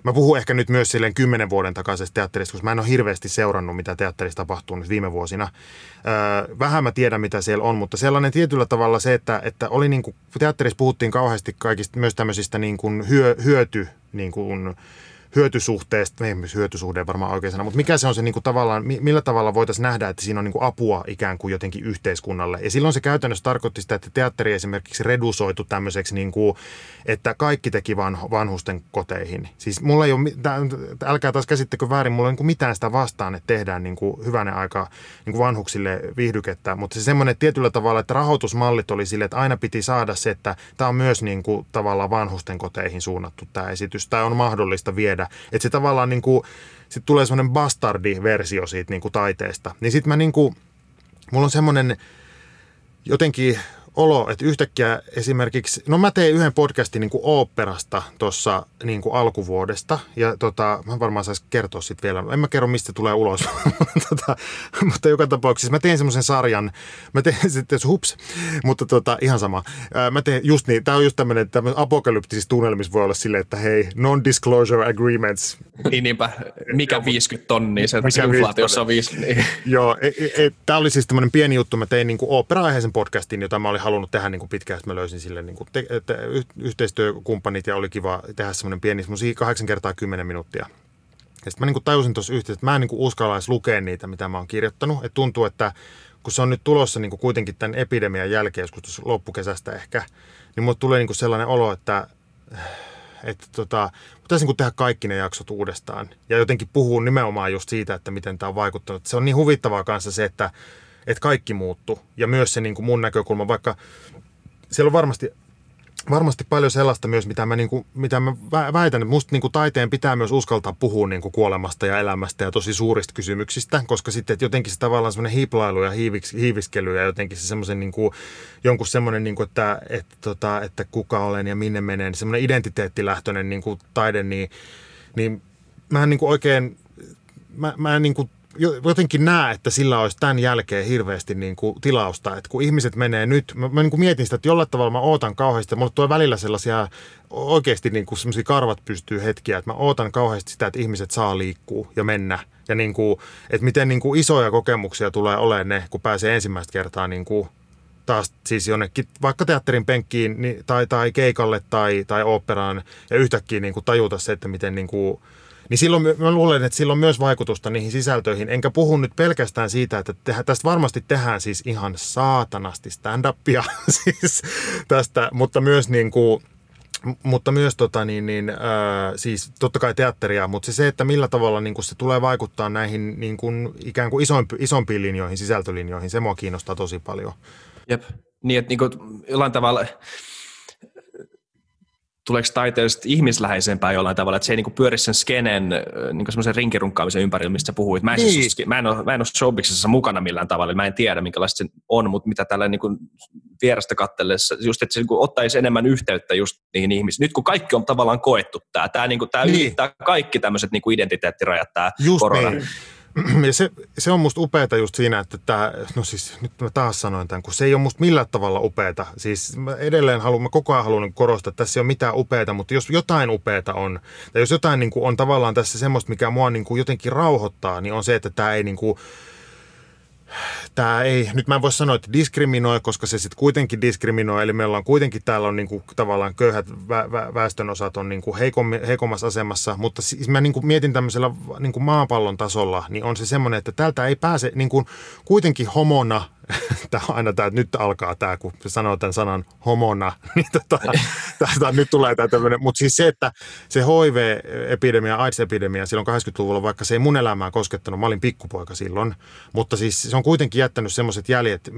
Mä puhun ehkä nyt myös silleen kymmenen vuoden takaisesta teatterista, koska mä en ole hirveästi seurannut, mitä teatterissa tapahtuu nyt viime vuosina. Öö, vähän mä tiedän, mitä siellä on, mutta sellainen tietyllä tavalla se, että, että oli niin kuin, teatterissa puhuttiin kauheasti kaikista myös tämmöisistä niin kuin hyö, hyöty, niin kuin, hyötysuhteesta, ei hyötysuhde varmaan oikein sana, mutta mikä se on se niin kuin tavallaan, millä tavalla voitaisiin nähdä, että siinä on niin kuin apua ikään kuin jotenkin yhteiskunnalle. Ja silloin se käytännössä tarkoitti sitä, että teatteri esimerkiksi redusoitu tämmöiseksi, niin kuin, että kaikki teki van, vanhusten koteihin. Siis mulla ei ole, älkää taas käsittekö väärin, mulla ei ole niin mitään sitä vastaan, että tehdään niin kuin hyvänä aika niin kuin vanhuksille viihdykettä, mutta se semmoinen tietyllä tavalla, että rahoitusmallit oli sille, että aina piti saada se, että tämä on myös niin kuin tavallaan vanhusten koteihin suunnattu tämä esitys. Tämä on mahdollista viedä tehdä. Että se tavallaan niin kuin, sit tulee semmoinen bastardi-versio siitä niin kuin taiteesta. Niin sitten mä niin kuin, mulla on semmoinen jotenkin olo, että yhtäkkiä esimerkiksi, no mä tein yhden podcastin niin kuin oopperasta tuossa niin kuin alkuvuodesta, ja tota, mä varmaan saisi kertoa sitten vielä, en mä kerro mistä tulee ulos, [laughs] tota, mutta joka tapauksessa mä tein semmoisen sarjan, mä tein [laughs] sitten, hups, mutta tota, ihan sama, mä tein just niin, tää on just tämmöinen, tämmöinen apokalyptisissa tunnelmissa voi olla silleen, että hei, non-disclosure agreements. Niin niinpä, mikä 50 tonnia, se inflaatiossa on 50. Niin. Joo, e, e, e, tämä oli siis tämmöinen pieni juttu, mä tein niin kuin opera-aiheisen podcastin, jota mä olin halunnut tehdä niin kuin pitkään, että mä löysin sille niin kuin te, te, yhteistyökumppanit ja oli kiva tehdä semmoinen pieni, semmoisia kahdeksan kertaa kymmenen minuuttia. Ja sitten mä niin kuin tajusin tuossa yhteydessä, että mä en niin kuin uskalla lukea niitä, mitä mä oon kirjoittanut. Että tuntuu, että kun se on nyt tulossa niin kuin kuitenkin tämän epidemian jälkeen, joskus loppukesästä ehkä, niin mulle tulee niin kuin sellainen olo, että, että tota, pitäisi niin tehdä kaikki ne jaksot uudestaan. Ja jotenkin puhuu nimenomaan just siitä, että miten tämä on vaikuttanut. Se on niin huvittavaa kanssa se, että että kaikki muuttu. Ja myös se niin kuin mun näkökulma, vaikka siellä on varmasti varmasti paljon sellaista myös, mitä mä, niin kuin, mitä mä väitän, että musta niin kuin taiteen pitää myös uskaltaa puhua niin kuin kuolemasta ja elämästä ja tosi suurista kysymyksistä, koska sitten että jotenkin se tavallaan semmoinen hiiplailu ja hiiviks, hiiviskely ja jotenkin se semmoisen niin kuin, jonkun semmoinen, niin kuin, että, että, tota, että kuka olen ja minne menen, semmoinen identiteettilähtöinen niin kuin taide, niin, niin mä en niin kuin oikein, mä, mä en niin kuin jotenkin näe, että sillä olisi tämän jälkeen hirveästi niin kuin tilausta. Että kun ihmiset menee nyt, mä, mä niin kuin mietin sitä, että jollain tavalla mä ootan kauheasti. Mulle tuo välillä sellaisia oikeasti niin kuin sellaisia karvat pystyy hetkiä, että mä ootan kauheasti sitä, että ihmiset saa liikkua ja mennä. Ja niin kuin, että miten niin kuin isoja kokemuksia tulee olemaan ne, kun pääsee ensimmäistä kertaa niin kuin taas siis jonnekin vaikka teatterin penkkiin niin, tai, tai keikalle tai, tai oopperaan ja yhtäkkiä niin kuin tajuta se, että miten niin kuin, niin silloin mä luulen, että sillä on myös vaikutusta niihin sisältöihin. Enkä puhu nyt pelkästään siitä, että tästä varmasti tehdään siis ihan saatanasti stand-upia [laughs] siis tästä, mutta myös niin kuin, mutta myös tota, niin, niin, äh, siis totta kai teatteria, mutta se, se että millä tavalla niin se tulee vaikuttaa näihin niin kuin, ikään kuin isompi, isompiin linjoihin, sisältölinjoihin, se mua kiinnostaa tosi paljon. Jep, niin että niin kuin, jollain tavalla tuleeko taiteesta ihmisläheisempää jollain tavalla, että se ei niin pyöri sen skenen niin semmoisen rinkirunkkaamisen ympärillä, mistä puhuit. Mä en, siis niin. siis, mä en, ole, mä en ole showbiksessa mukana millään tavalla, mä en tiedä minkälaista se on, mutta mitä tällä niin kuin vierestä katsellessa, just että se niin ottaisi enemmän yhteyttä just niihin ihmisiin. Nyt kun kaikki on tavallaan koettu tämä, tämä, niin kuin, tämä niin. ylittää kaikki tämmöiset niin kuin identiteettirajat, tämä just korona. Niin. [clears throat] Ja se, se on musta upeeta just siinä, että tämä, no siis nyt mä taas sanoin tämän, kun se ei ole musta millään tavalla upeeta. Siis mä edelleen haluan, mä koko ajan haluan korostaa, että tässä ei ole mitään upeeta, mutta jos jotain upeeta on, tai jos jotain niin kuin on tavallaan tässä semmoista, mikä mua niin kuin jotenkin rauhoittaa, niin on se, että tämä ei niin kuin, tämä ei, nyt mä en voi sanoa, että diskriminoi, koska se sitten kuitenkin diskriminoi, eli meillä on kuitenkin täällä on niinku tavallaan köyhät vä- vä- väestönosat on niinku heikom, heikommassa asemassa, mutta siis mä niinku mietin tämmöisellä niinku maapallon tasolla, niin on se semmoinen, että täältä ei pääse niinku, kuitenkin homona [laughs] tämä aina tämä, nyt alkaa tämä, kun sanoo tämän sanan homona, [laughs] niin tota, tästä nyt tulee tämä tämmöinen, mutta siis se, että se HIV-epidemia, AIDS-epidemia silloin 80-luvulla, vaikka se ei mun elämää koskettanut, mä olin pikkupoika silloin, mutta siis se on kuitenkin jättänyt semmoiset jäljet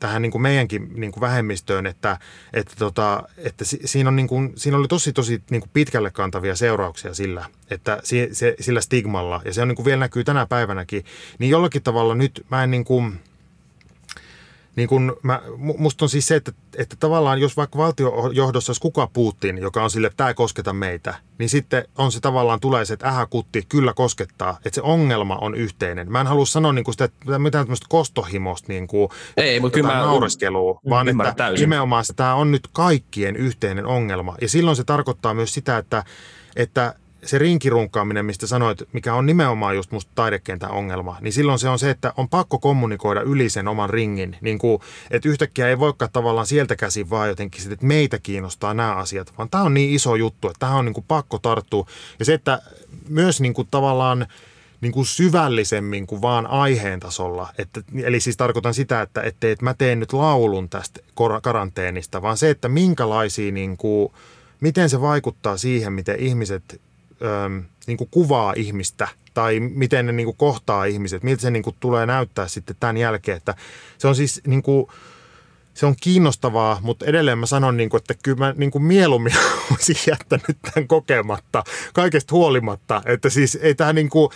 tähän niin kuin meidänkin niin kuin vähemmistöön, että, että, tota, että siinä, on niin kuin, siinä oli tosi tosi niin kuin pitkälle kantavia seurauksia sillä, että se, se, sillä stigmalla, ja se on niin kuin vielä näkyy tänä päivänäkin, niin jollakin tavalla nyt mä en niin kuin, niin kun mä, musta on siis se, että, että tavallaan jos vaikka valtiojohdossa olisi kuka Putin, joka on sille, että tämä ei kosketa meitä, niin sitten on se tavallaan tulee se, että ähä kutti, kyllä koskettaa, että se ongelma on yhteinen. Mä en halua sanoa niin kuin sitä, että mitään tämmöistä kostohimosta niin kuin, ei, mutta kyllä mä naureskelua, vaan että täysin. nimenomaan tämä on nyt kaikkien yhteinen ongelma. Ja silloin se tarkoittaa myös sitä, että, että se rinkirunkkaaminen, mistä sanoit, mikä on nimenomaan just musta taidekentän ongelma, niin silloin se on se, että on pakko kommunikoida yli sen oman ringin. Niin kuin, että yhtäkkiä ei voikaan tavallaan sieltä käsin vaan jotenkin, että meitä kiinnostaa nämä asiat, vaan tämä on niin iso juttu, että tähän on niin kuin pakko tarttua. Ja se, että myös niin kuin tavallaan niin kuin syvällisemmin kuin vaan aiheen tasolla. Että, eli siis tarkoitan sitä, että, että, että mä teen nyt laulun tästä karanteenista, vaan se, että minkälaisia, niin kuin, miten se vaikuttaa siihen, miten ihmiset äm, niin kuin kuvaa ihmistä tai miten ne niin kuin kohtaa ihmiset, miltä se niin kuin tulee näyttää sitten tämän jälkeen. Että se on siis niin kuin, se on kiinnostavaa, mutta edelleen mä sanon, niin kuin, että kyllä mä niin kuin mieluummin [laughs] olisin jättänyt tämän kokematta kaikesta huolimatta. Että siis ei tämä niin kuin,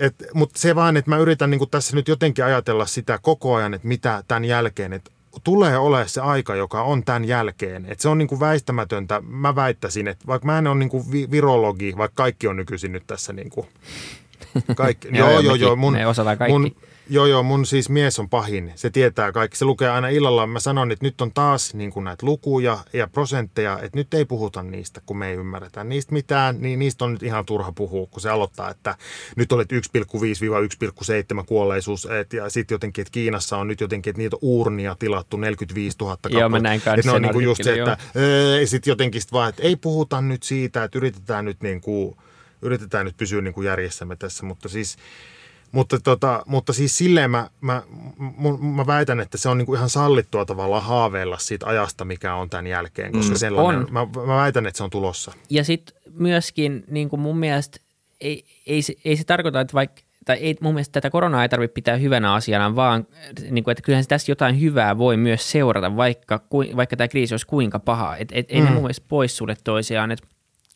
et, mutta se vaan, että mä yritän niin kuin tässä nyt jotenkin ajatella sitä koko ajan, että mitä tämän jälkeen, että tulee olemaan se aika, joka on tämän jälkeen. Että se on niin kuin väistämätöntä. Mä väittäisin, että vaikka mä en ole niin kuin virologi, vaikka kaikki on nykyisin nyt tässä niin kuin [laughs] kaikki. joo, joo, joo. Mun, osataan kaikki. Mun, Joo, joo, mun siis mies on pahin. Se tietää kaikki. Se lukee aina illalla. Mä sanon, että nyt on taas niin kuin näitä lukuja ja prosentteja, että nyt ei puhuta niistä, kun me ei ymmärretä niistä mitään. Niin niistä on nyt ihan turha puhua, kun se aloittaa, että nyt olet 1,5-1,7 kuolleisuus. Et, ja sitten jotenkin, että Kiinassa on nyt jotenkin, että niitä uurnia tilattu 45 000 kappaletta. Joo, mä näin kanssa ne on niin kuin just se, että sitten jotenkin sit vaan, että ei puhuta nyt siitä, että yritetään nyt niin kuin, yritetään nyt pysyä niin kuin järjessämme tässä, mutta siis mutta, tota, mutta siis silleen mä, mä, mä väitän, että se on niinku ihan sallittua tavallaan haaveilla siitä ajasta, mikä on tämän jälkeen, koska mm, sellainen, on. Mä, mä väitän, että se on tulossa. Ja sitten myöskin niin kuin mun mielestä ei, ei, se, ei se tarkoita, että vaikka tai ei, mun mielestä tätä koronaa ei tarvitse pitää hyvänä asiana, vaan niin kuin, että kyllähän tässä jotain hyvää voi myös seurata, vaikka, vaikka tämä kriisi olisi kuinka paha. Et, et, mm. Ei ne mm. mun mielestä poissulje toisiaan. Et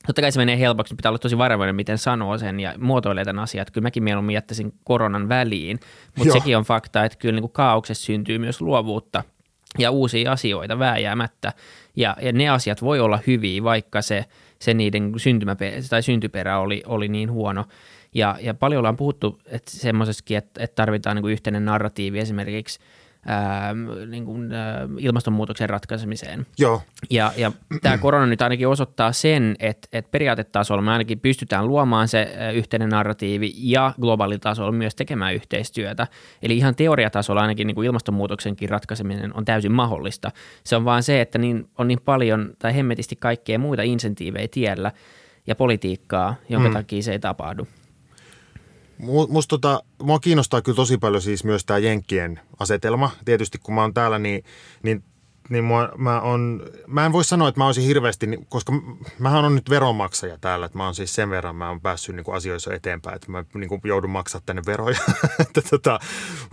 Totta kai se menee helpoksi, pitää olla tosi varovainen, miten sanoo sen ja muotoilee tämän asian. Että kyllä mäkin mieluummin jättäisin koronan väliin, mutta sekin on fakta, että kyllä niin kuin kaauksessa syntyy myös luovuutta ja uusia asioita vääjäämättä. Ja, ja ne asiat voi olla hyviä, vaikka se, se niiden syntymäperä, tai syntyperä oli, oli niin huono. Ja, ja paljon ollaan puhuttu että semmoisessakin, että, että tarvitaan niin kuin yhteinen narratiivi esimerkiksi – ää, niin kuin, ää, ilmastonmuutoksen ratkaisemiseen. Joo. Ja, ja tämä [clears throat] korona nyt ainakin osoittaa sen, että, että periaatetasolla me ainakin pystytään luomaan se yhteinen narratiivi ja globaalitasolla myös tekemään yhteistyötä. Eli ihan teoriatasolla ainakin niin kuin ilmastonmuutoksenkin ratkaiseminen on täysin mahdollista. Se on vaan se, että niin, on niin paljon tai hemmetisti kaikkea muita insentiivejä tiellä ja politiikkaa, jonka mm. takia se ei tapahdu. Musta tota, mua kiinnostaa kyllä tosi paljon siis myös tämä Jenkkien asetelma. Tietysti kun mä oon täällä, niin, niin niin mua, mä, on, mä en voi sanoa, että mä olisin hirveästi, koska mähän on nyt veronmaksaja täällä, että mä oon siis sen verran, mä oon päässyt niin kuin asioissa eteenpäin, että mä niin kuin joudun maksaa tänne veroja. [laughs] että tota,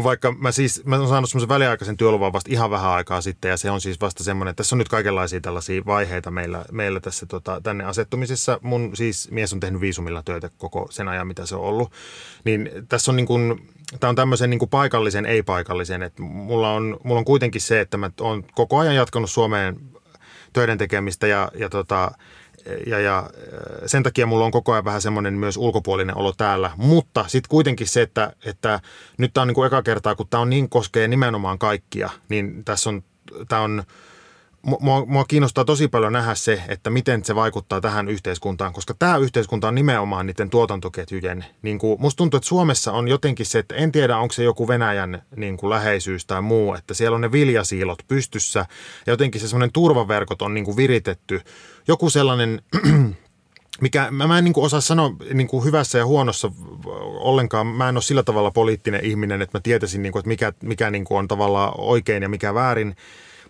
vaikka mä siis, mä oon saanut semmoisen väliaikaisen työluvan vasta ihan vähän aikaa sitten ja se on siis vasta semmoinen, että tässä on nyt kaikenlaisia tällaisia vaiheita meillä, meillä tässä tota, tänne asettumisessa. Mun siis mies on tehnyt viisumilla töitä koko sen ajan, mitä se on ollut. Niin tässä on niin kuin, tämä on tämmöisen niin kuin paikallisen, ei-paikallisen, että mulla on, mulla on kuitenkin se, että mä oon koko ajan jatkanut Suomeen töiden tekemistä ja, ja tota, ja, ja sen takia mulla on koko ajan vähän semmoinen myös ulkopuolinen olo täällä. Mutta sitten kuitenkin se, että, että nyt tämä on niin kuin eka kertaa, kun tämä on niin koskee nimenomaan kaikkia, niin tässä on, tämä on – mua, mua kiinnostaa tosi paljon nähdä se, että miten se vaikuttaa tähän yhteiskuntaan, koska tämä yhteiskunta on nimenomaan niiden tuotantoketjujen. Niin kuin, musta tuntuu, että Suomessa on jotenkin se, että en tiedä, onko se joku Venäjän niin kuin läheisyys tai muu, että siellä on ne viljasiilot pystyssä ja jotenkin se semmoinen turvaverkot on niin kuin viritetty. Joku sellainen [clears throat] mikä mä, en niin kuin osaa sanoa niin kuin hyvässä ja huonossa ollenkaan. Mä en ole sillä tavalla poliittinen ihminen, että mä tietäisin, niin kuin, että mikä, mikä niin kuin on tavallaan oikein ja mikä väärin.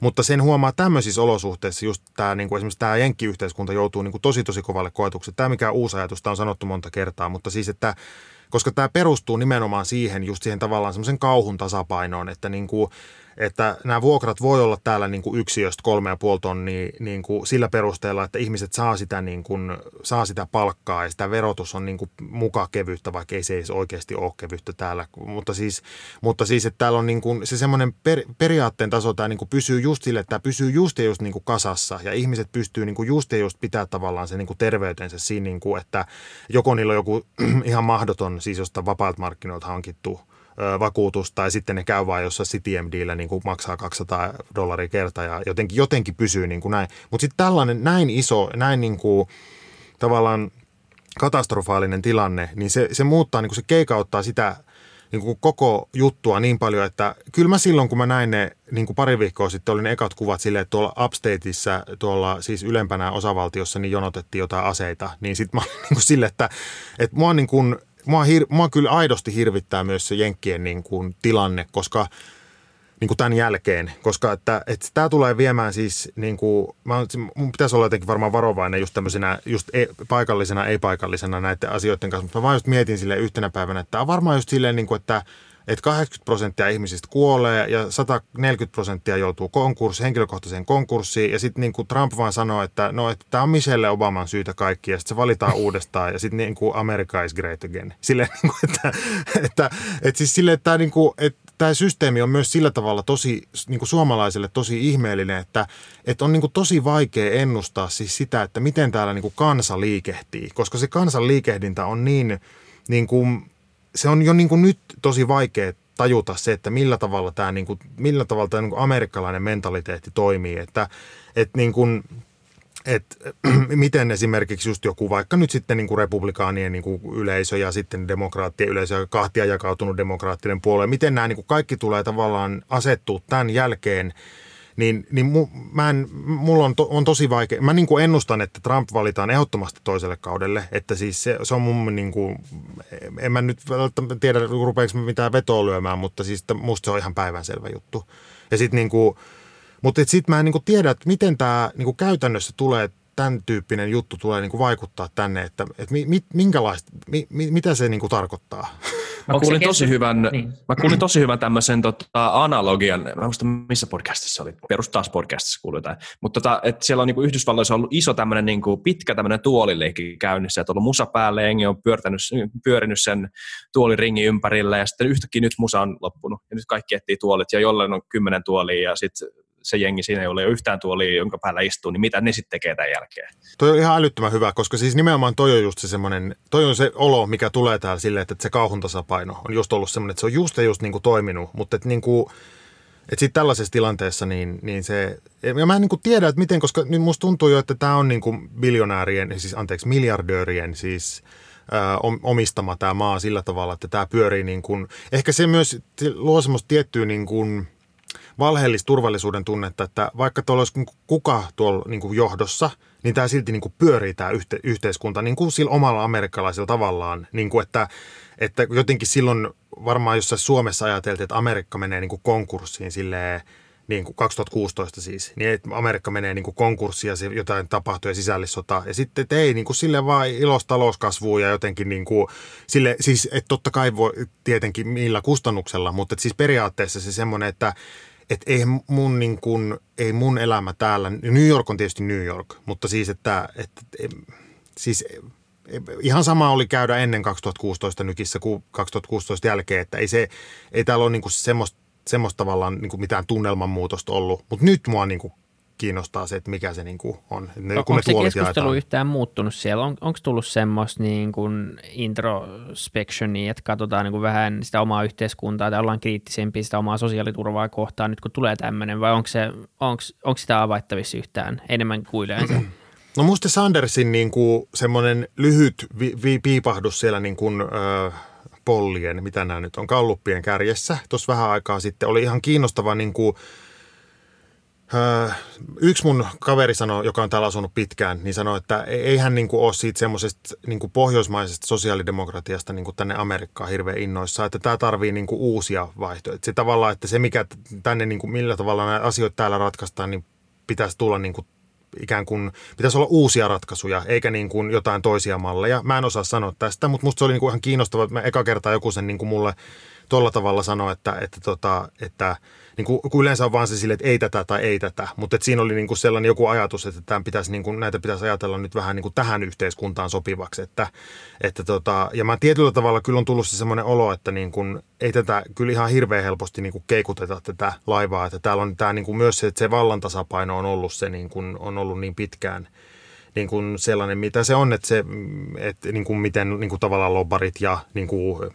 Mutta sen huomaa tämmöisissä olosuhteissa just tämä, niin kuin esimerkiksi tämä jenkkiyhteiskunta joutuu niin kuin tosi tosi kovalle koetukselle. Tämä mikä uusi ajatus, tämä on sanottu monta kertaa, mutta siis, että koska tämä perustuu nimenomaan siihen, just siihen tavallaan semmoisen kauhun tasapainoon, että niin kuin – että nämä vuokrat voi olla täällä niin kuin yksiöstä kolme ja puoli tonnia niin kuin sillä perusteella, että ihmiset saa sitä, niin kuin, saa sitä palkkaa ja sitä verotus on niin kuin muka kevyttä, vaikka ei se edes oikeasti ole kevyttä täällä. Mutta siis, mutta siis että täällä on niin kuin se semmoinen per, periaatteen taso, tämä niin kuin pysyy just sille, että tämä pysyy just ja just niin kuin kasassa ja ihmiset pystyy niin kuin just ja just pitää tavallaan se niin kuin terveytensä siinä, niin kuin, että joko niillä on joku [clears throat] ihan mahdoton, siis josta vapaat markkinoilta hankittu – vakuutus tai sitten ne käy vaan jossain CityMDllä niin kuin maksaa 200 dollaria kerta ja jotenkin, jotenkin pysyy niin kuin näin. Mutta sitten tällainen näin iso, näin niin kuin, tavallaan katastrofaalinen tilanne, niin se, se muuttaa, niin kuin se keikauttaa sitä niin kuin koko juttua niin paljon, että kyllä mä silloin, kun mä näin ne niin kuin pari viikkoa sitten, oli ne ekat kuvat silleen, että tuolla Upstateissa, tuolla siis ylempänä osavaltiossa, niin jonotettiin jotain aseita, niin sitten mä [laughs] niin kuin sille, että, että mua niin kuin – mua, hir, mua kyllä aidosti hirvittää myös se Jenkkien niin kuin, tilanne, koska niin kuin tämän jälkeen, koska että, että tämä tulee viemään siis, niin kuin, mä, mun pitäisi olla jotenkin varmaan varovainen just tämmöisenä, just e, paikallisena, ei-paikallisena näiden asioiden kanssa, mutta mä vaan just mietin sille yhtenä päivänä, että on varmaan just silleen, niin kuin, että – että 80 prosenttia ihmisistä kuolee ja 140 prosenttia joutuu konkurssi, henkilökohtaiseen konkurssiin. Ja sitten niin kuin Trump vaan sanoo, että no, että tämä on Michelle Obaman syytä kaikki ja sitten se valitaan [laughs] uudestaan ja sitten niin kuin America is great again. Silleen, [laughs] niin kuin, että, että, että, siis silleen, että tämä, niin kuin, että tämä systeemi on myös sillä tavalla tosi niin kuin suomalaisille tosi ihmeellinen, että, että on niin kuin tosi vaikea ennustaa siis sitä, että miten täällä niin kuin kansa liikehtii, koska se kansan liikehdintä on niin, niin kuin, se on jo niin kuin nyt tosi vaikea tajuta se, että millä tavalla tämä, niin kuin, millä tavalla tämä niin kuin amerikkalainen mentaliteetti toimii, että, että niin kuin, että [clears throat] miten esimerkiksi just joku vaikka nyt sitten niin kuin republikaanien niin kuin yleisö ja sitten demokraattien yleisö, kahtia jakautunut demokraattinen puolue, miten nämä niin kuin kaikki tulee tavallaan asettua tämän jälkeen – niin, niin mu, mä en, mulla on, to, on tosi vaikea. Mä niin kuin ennustan, että Trump valitaan ehdottomasti toiselle kaudelle, että siis se, se on mun niin kuin, en mä nyt välttämättä tiedä, rupeeko mitään vetoa lyömään, mutta siis musta se on ihan päivänselvä juttu. Ja sit niin kuin, mutta sitten mä en niin kuin tiedä, että miten tämä niin käytännössä tulee, tämän tyyppinen juttu tulee niin kuin vaikuttaa tänne, että, että mi, minkälaista, mi, mi, mitä se niin kuin tarkoittaa. Mä kuulin, tosi hyvän, niin. mä kuulin tosi hyvän tämmöisen tota, analogian, mä muista missä podcastissa oli, perustaas podcastissa kuului jotain, mutta tota, että siellä on niin kuin Yhdysvalloissa ollut iso tämmöinen niin kuin pitkä tämmöinen tuolileikki käynnissä, että on ollut musa päälle, engi on pyörinyt sen tuoliringin ympärillä ja sitten yhtäkkiä nyt musa on loppunut. Ja nyt kaikki etsii tuolit ja jollain on kymmenen tuolia ja sitten se jengi siinä, ei ole yhtään tuolia, jonka päällä istuu, niin mitä ne sitten tekee tämän jälkeen? Toi on ihan älyttömän hyvä, koska siis nimenomaan toi on just se semmoinen, toi on se olo, mikä tulee täällä silleen, että se kauhun tasapaino on just ollut semmoinen, että se on just ja just niin kuin toiminut, mutta että niin kuin, että sitten tällaisessa tilanteessa niin, niin se, ja mä en niin tiedä, että miten, koska nyt musta tuntuu jo, että tämä on niin kuin biljonäärien, siis anteeksi, miljardöörien siis omistama tämä maa sillä tavalla, että tämä pyörii niin kuin, ehkä se myös luo semmoista tiettyä niin kuin, valheellista turvallisuuden tunnetta, että vaikka tuolla olisi kuka tuolla niin kuin johdossa, niin tämä silti niin kuin pyörii tämä yhte, yhteiskunta niin kuin sillä omalla amerikkalaisella tavallaan, niin kuin että, että jotenkin silloin varmaan jossain Suomessa ajateltiin, että Amerikka menee niin kuin konkurssiin silleen, niin kuin 2016 siis, niin että Amerikka menee niin konkurssiin ja jotain tapahtuu ja sisällissota. Ja sitten että ei niin kuin sille vaan ilosta talouskasvua ja jotenkin niin kuin sille, siis että totta kai voi tietenkin millä kustannuksella, mutta siis periaatteessa se semmoinen, että että ei mun, niin kun, ei mun elämä täällä, New York on tietysti New York, mutta siis, että, että siis ihan sama oli käydä ennen 2016 nykissä kuin 2016 jälkeen, että ei, se, ei täällä ole niin semmoista semmoista tavallaan niin mitään tunnelmanmuutosta ollut. Mutta nyt mua niin kuin kiinnostaa se, että mikä se niin kuin on. Ne, no, onko se keskustelu jaetaan. yhtään muuttunut siellä? On, onko tullut semmoista niin kuin introspectionia, että katsotaan niin kuin vähän sitä omaa yhteiskuntaa tai ollaan kriittisempiä sitä omaa sosiaaliturvaa kohtaan nyt kun tulee tämmöinen vai onko, se, onko, onko sitä avaittavissa yhtään enemmän kuin yleensä? No musta Sandersin niin kuin semmoinen lyhyt vi, vi, piipahdus siellä niin kuin, äh, pollien, mitä nämä nyt on, kalluppien kärjessä tuossa vähän aikaa sitten, oli ihan kiinnostava niin kuin, yksi mun kaveri sanoi, joka on täällä asunut pitkään, niin sanoi, että ei hän niin ole siitä semmoisesta niin pohjoismaisesta sosiaalidemokratiasta niin tänne Amerikkaan hirveän innoissaan, että tämä tarvii niin uusia vaihtoehtoja. Se tavallaan, että se mikä tänne, niin kuin, millä tavalla nämä asioita täällä ratkaistaan, niin pitäisi tulla niin kuin ikään kuin pitäisi olla uusia ratkaisuja, eikä niin kuin jotain toisia malleja. Mä en osaa sanoa tästä, mutta musta se oli niin kuin ihan kiinnostavaa, että mä eka kertaa joku sen niin kuin mulle tuolla tavalla sanoi, että, että, tota, että niin kuin, kun yleensä on vaan se sille, että ei tätä tai ei tätä, mutta että siinä oli niin kuin sellainen joku ajatus, että tämän pitäisi, niin kuin, näitä pitäisi ajatella nyt vähän niin kuin tähän yhteiskuntaan sopivaksi. Että, että tota, ja mä tietyllä tavalla kyllä on tullut se semmoinen olo, että niin kuin, ei tätä kyllä ihan hirveän helposti niin kuin keikuteta tätä laivaa, että täällä on tämä niin kuin myös se, että se vallan tasapaino on ollut se niin kuin, on ollut niin pitkään niin kuin sellainen, mitä se on, että, se, että niin kuin miten niin kuin tavallaan lobbarit ja niin kuin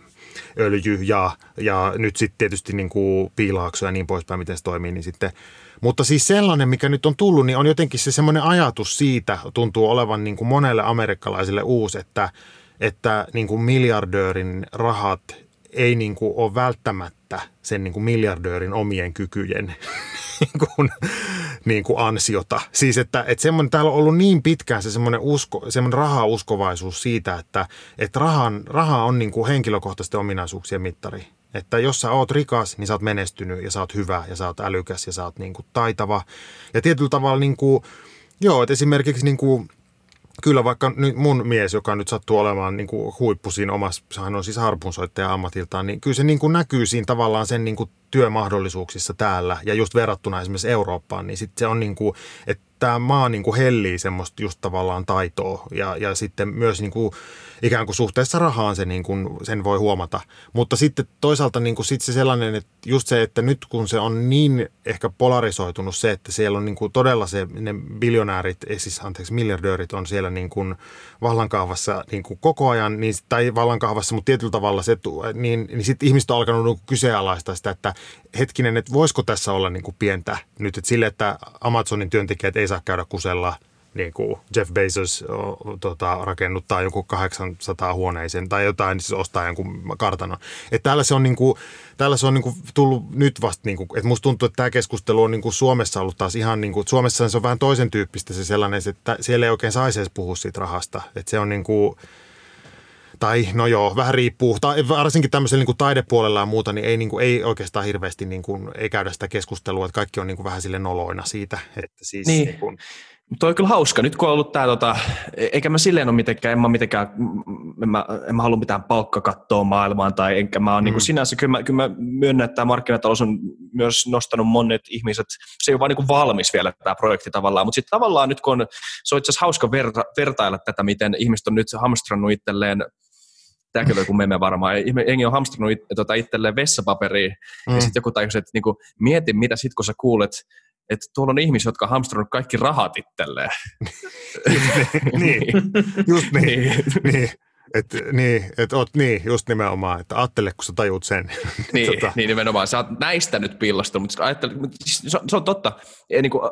öljy ja, ja nyt sitten tietysti niin kuin piilaakso ja niin poispäin, miten se toimii, niin sitten mutta siis sellainen, mikä nyt on tullut, niin on jotenkin se semmoinen ajatus siitä, tuntuu olevan niin kuin monelle amerikkalaisille uusi, että, että niin kuin miljardöörin rahat ei niin kuin ole välttämättä sen niin kuin miljardöörin omien kykyjen niin kuin, [laughs] niin kuin ansiota. Siis että, että semmoinen, täällä on ollut niin pitkään se semmoinen, usko, semmoinen rahauskovaisuus siitä, että, että rahan, raha on niin kuin henkilökohtaisten ominaisuuksien mittari. Että jos sä oot rikas, niin sä oot menestynyt ja sä oot hyvä ja sä oot älykäs ja sä oot niin kuin taitava. Ja tietyllä tavalla niin kuin, joo, että esimerkiksi niin kuin, kyllä vaikka nyt mun mies, joka nyt sattuu olemaan niin kuin huippu siinä omassa, hän on siis harpunsoittaja ammatiltaan, niin kyllä se niin kuin näkyy siinä tavallaan sen niin kuin työmahdollisuuksissa täällä ja just verrattuna esimerkiksi Eurooppaan, niin sitten se on niin kuin, että tämä maa niin kuin hellii semmoista just tavallaan taitoa ja, ja sitten myös niin kuin, ikään kuin suhteessa rahaan se niin kuin, sen voi huomata. Mutta sitten toisaalta niin kuin sit se sellainen, että just se, että nyt kun se on niin ehkä polarisoitunut se, että siellä on niin kuin todella se, ne biljonäärit, siis anteeksi miljardöörit on siellä niin kuin vallankahvassa niin kuin koko ajan, niin, tai vallankahvassa, mutta tietyllä tavalla se, niin, niin sitten ihmiset on alkanut niin kyseenalaistaa sitä, että hetkinen, että voisiko tässä olla niin kuin pientä nyt, että sille, että Amazonin työntekijät ei saa käydä kusella – niin kuin Jeff Bezos tota, rakennuttaa jonkun 800 huoneisen tai jotain, siis ostaa jonkun kartanon. Että täällä se on, niin kuin, täällä se on niin kuin tullut nyt vasta, niin kuin, että musta tuntuu, että tämä keskustelu on niin kuin Suomessa ollut taas ihan, niin kuin, Suomessa se on vähän toisen tyyppistä se sellainen, että siellä ei oikein saisi edes puhua siitä rahasta. Että se on niin kuin, tai no joo, vähän riippuu, tai varsinkin tämmöisellä niin kuin taidepuolella ja muuta, niin ei, niin kuin, ei oikeastaan hirveästi niin kuin, ei käydä sitä keskustelua, että kaikki on niin kuin vähän sille noloina siitä. Että siis, niin. niin kuin, Toi on kyllä hauska. Nyt kun on ollut tämä, tota, eikä mä silleen ole mitenkään, en mä mitenkään, en mä, en mä halua mitään palkkakattoa maailmaan, tai enkä mä ole niinku mm. niin sinänsä, kyllä mä, kyllä mä myönnän, että tämä markkinatalous on myös nostanut monet ihmiset, se ei ole vaan niin valmis vielä tämä projekti tavallaan, mutta sitten tavallaan nyt kun on, se on itse asiassa hauska verta, vertailla tätä, miten ihmiset on nyt hamstrannut itselleen tämäkin on joku meme varmaan. Jengi on hamstrannut it, tota, itselleen vessapaperia, mm. ja sitten joku tajusi, että niinku, mieti, mitä sitten kun sä kuulet että tuolla on ihmisiä, jotka on hamstrannut kaikki rahat itselleen. niin, just niin. niin. niin. Et, niin, et oot niin, just nimenomaan, että ajattele, kun sä tajut sen. Niin, tota. niin nimenomaan, sä oot näistä nyt pillastunut, mutta ajattele, siis se, se on totta, niin kuin,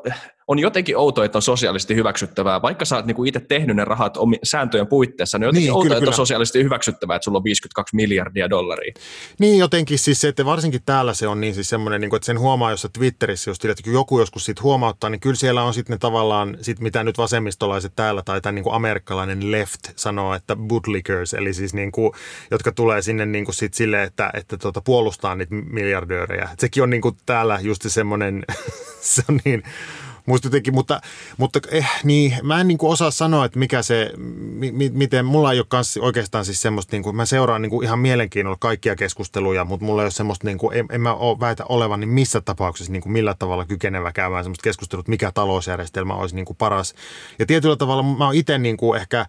on jotenkin outoa, että on sosiaalisesti hyväksyttävää, vaikka sä oot niin kuin itse tehnyt ne rahat omi, sääntöjen puitteissa, niin on jotenkin niin, outoa, kyllä, että kyllä. on sosiaalisesti hyväksyttävää, että sulla on 52 miljardia dollaria. Niin jotenkin siis se, että varsinkin täällä se on niin siis semmoinen, niin kuin, että sen huomaa, jos Twitterissä just, että joku joskus siitä huomauttaa, niin kyllä siellä on sitten ne tavallaan, sit mitä nyt vasemmistolaiset täällä tai tämä niin kuin amerikkalainen left sanoo, että bootlickers, eli siis niin kuin, jotka tulee sinne niin kuin sit sille, että, että tuota, puolustaa niitä miljardöörejä. sekin on niin kuin täällä just semmoinen, [laughs] se on niin Musta jotenkin, mutta, mutta eh, niin, mä en niin kuin osaa sanoa, että mikä se, mi, miten, mulla ei ole kans oikeastaan siis semmoista, niin kuin, mä seuraan niin kuin ihan mielenkiinnolla kaikkia keskusteluja, mutta mulla ei ole semmoista, niin kuin, en, en mä ole väitä olevan niin missä tapauksessa niin kuin millä tavalla kykenevä käymään semmoista keskustelua, mikä talousjärjestelmä olisi niin kuin paras. Ja tietyllä tavalla mä oon itse niin kuin ehkä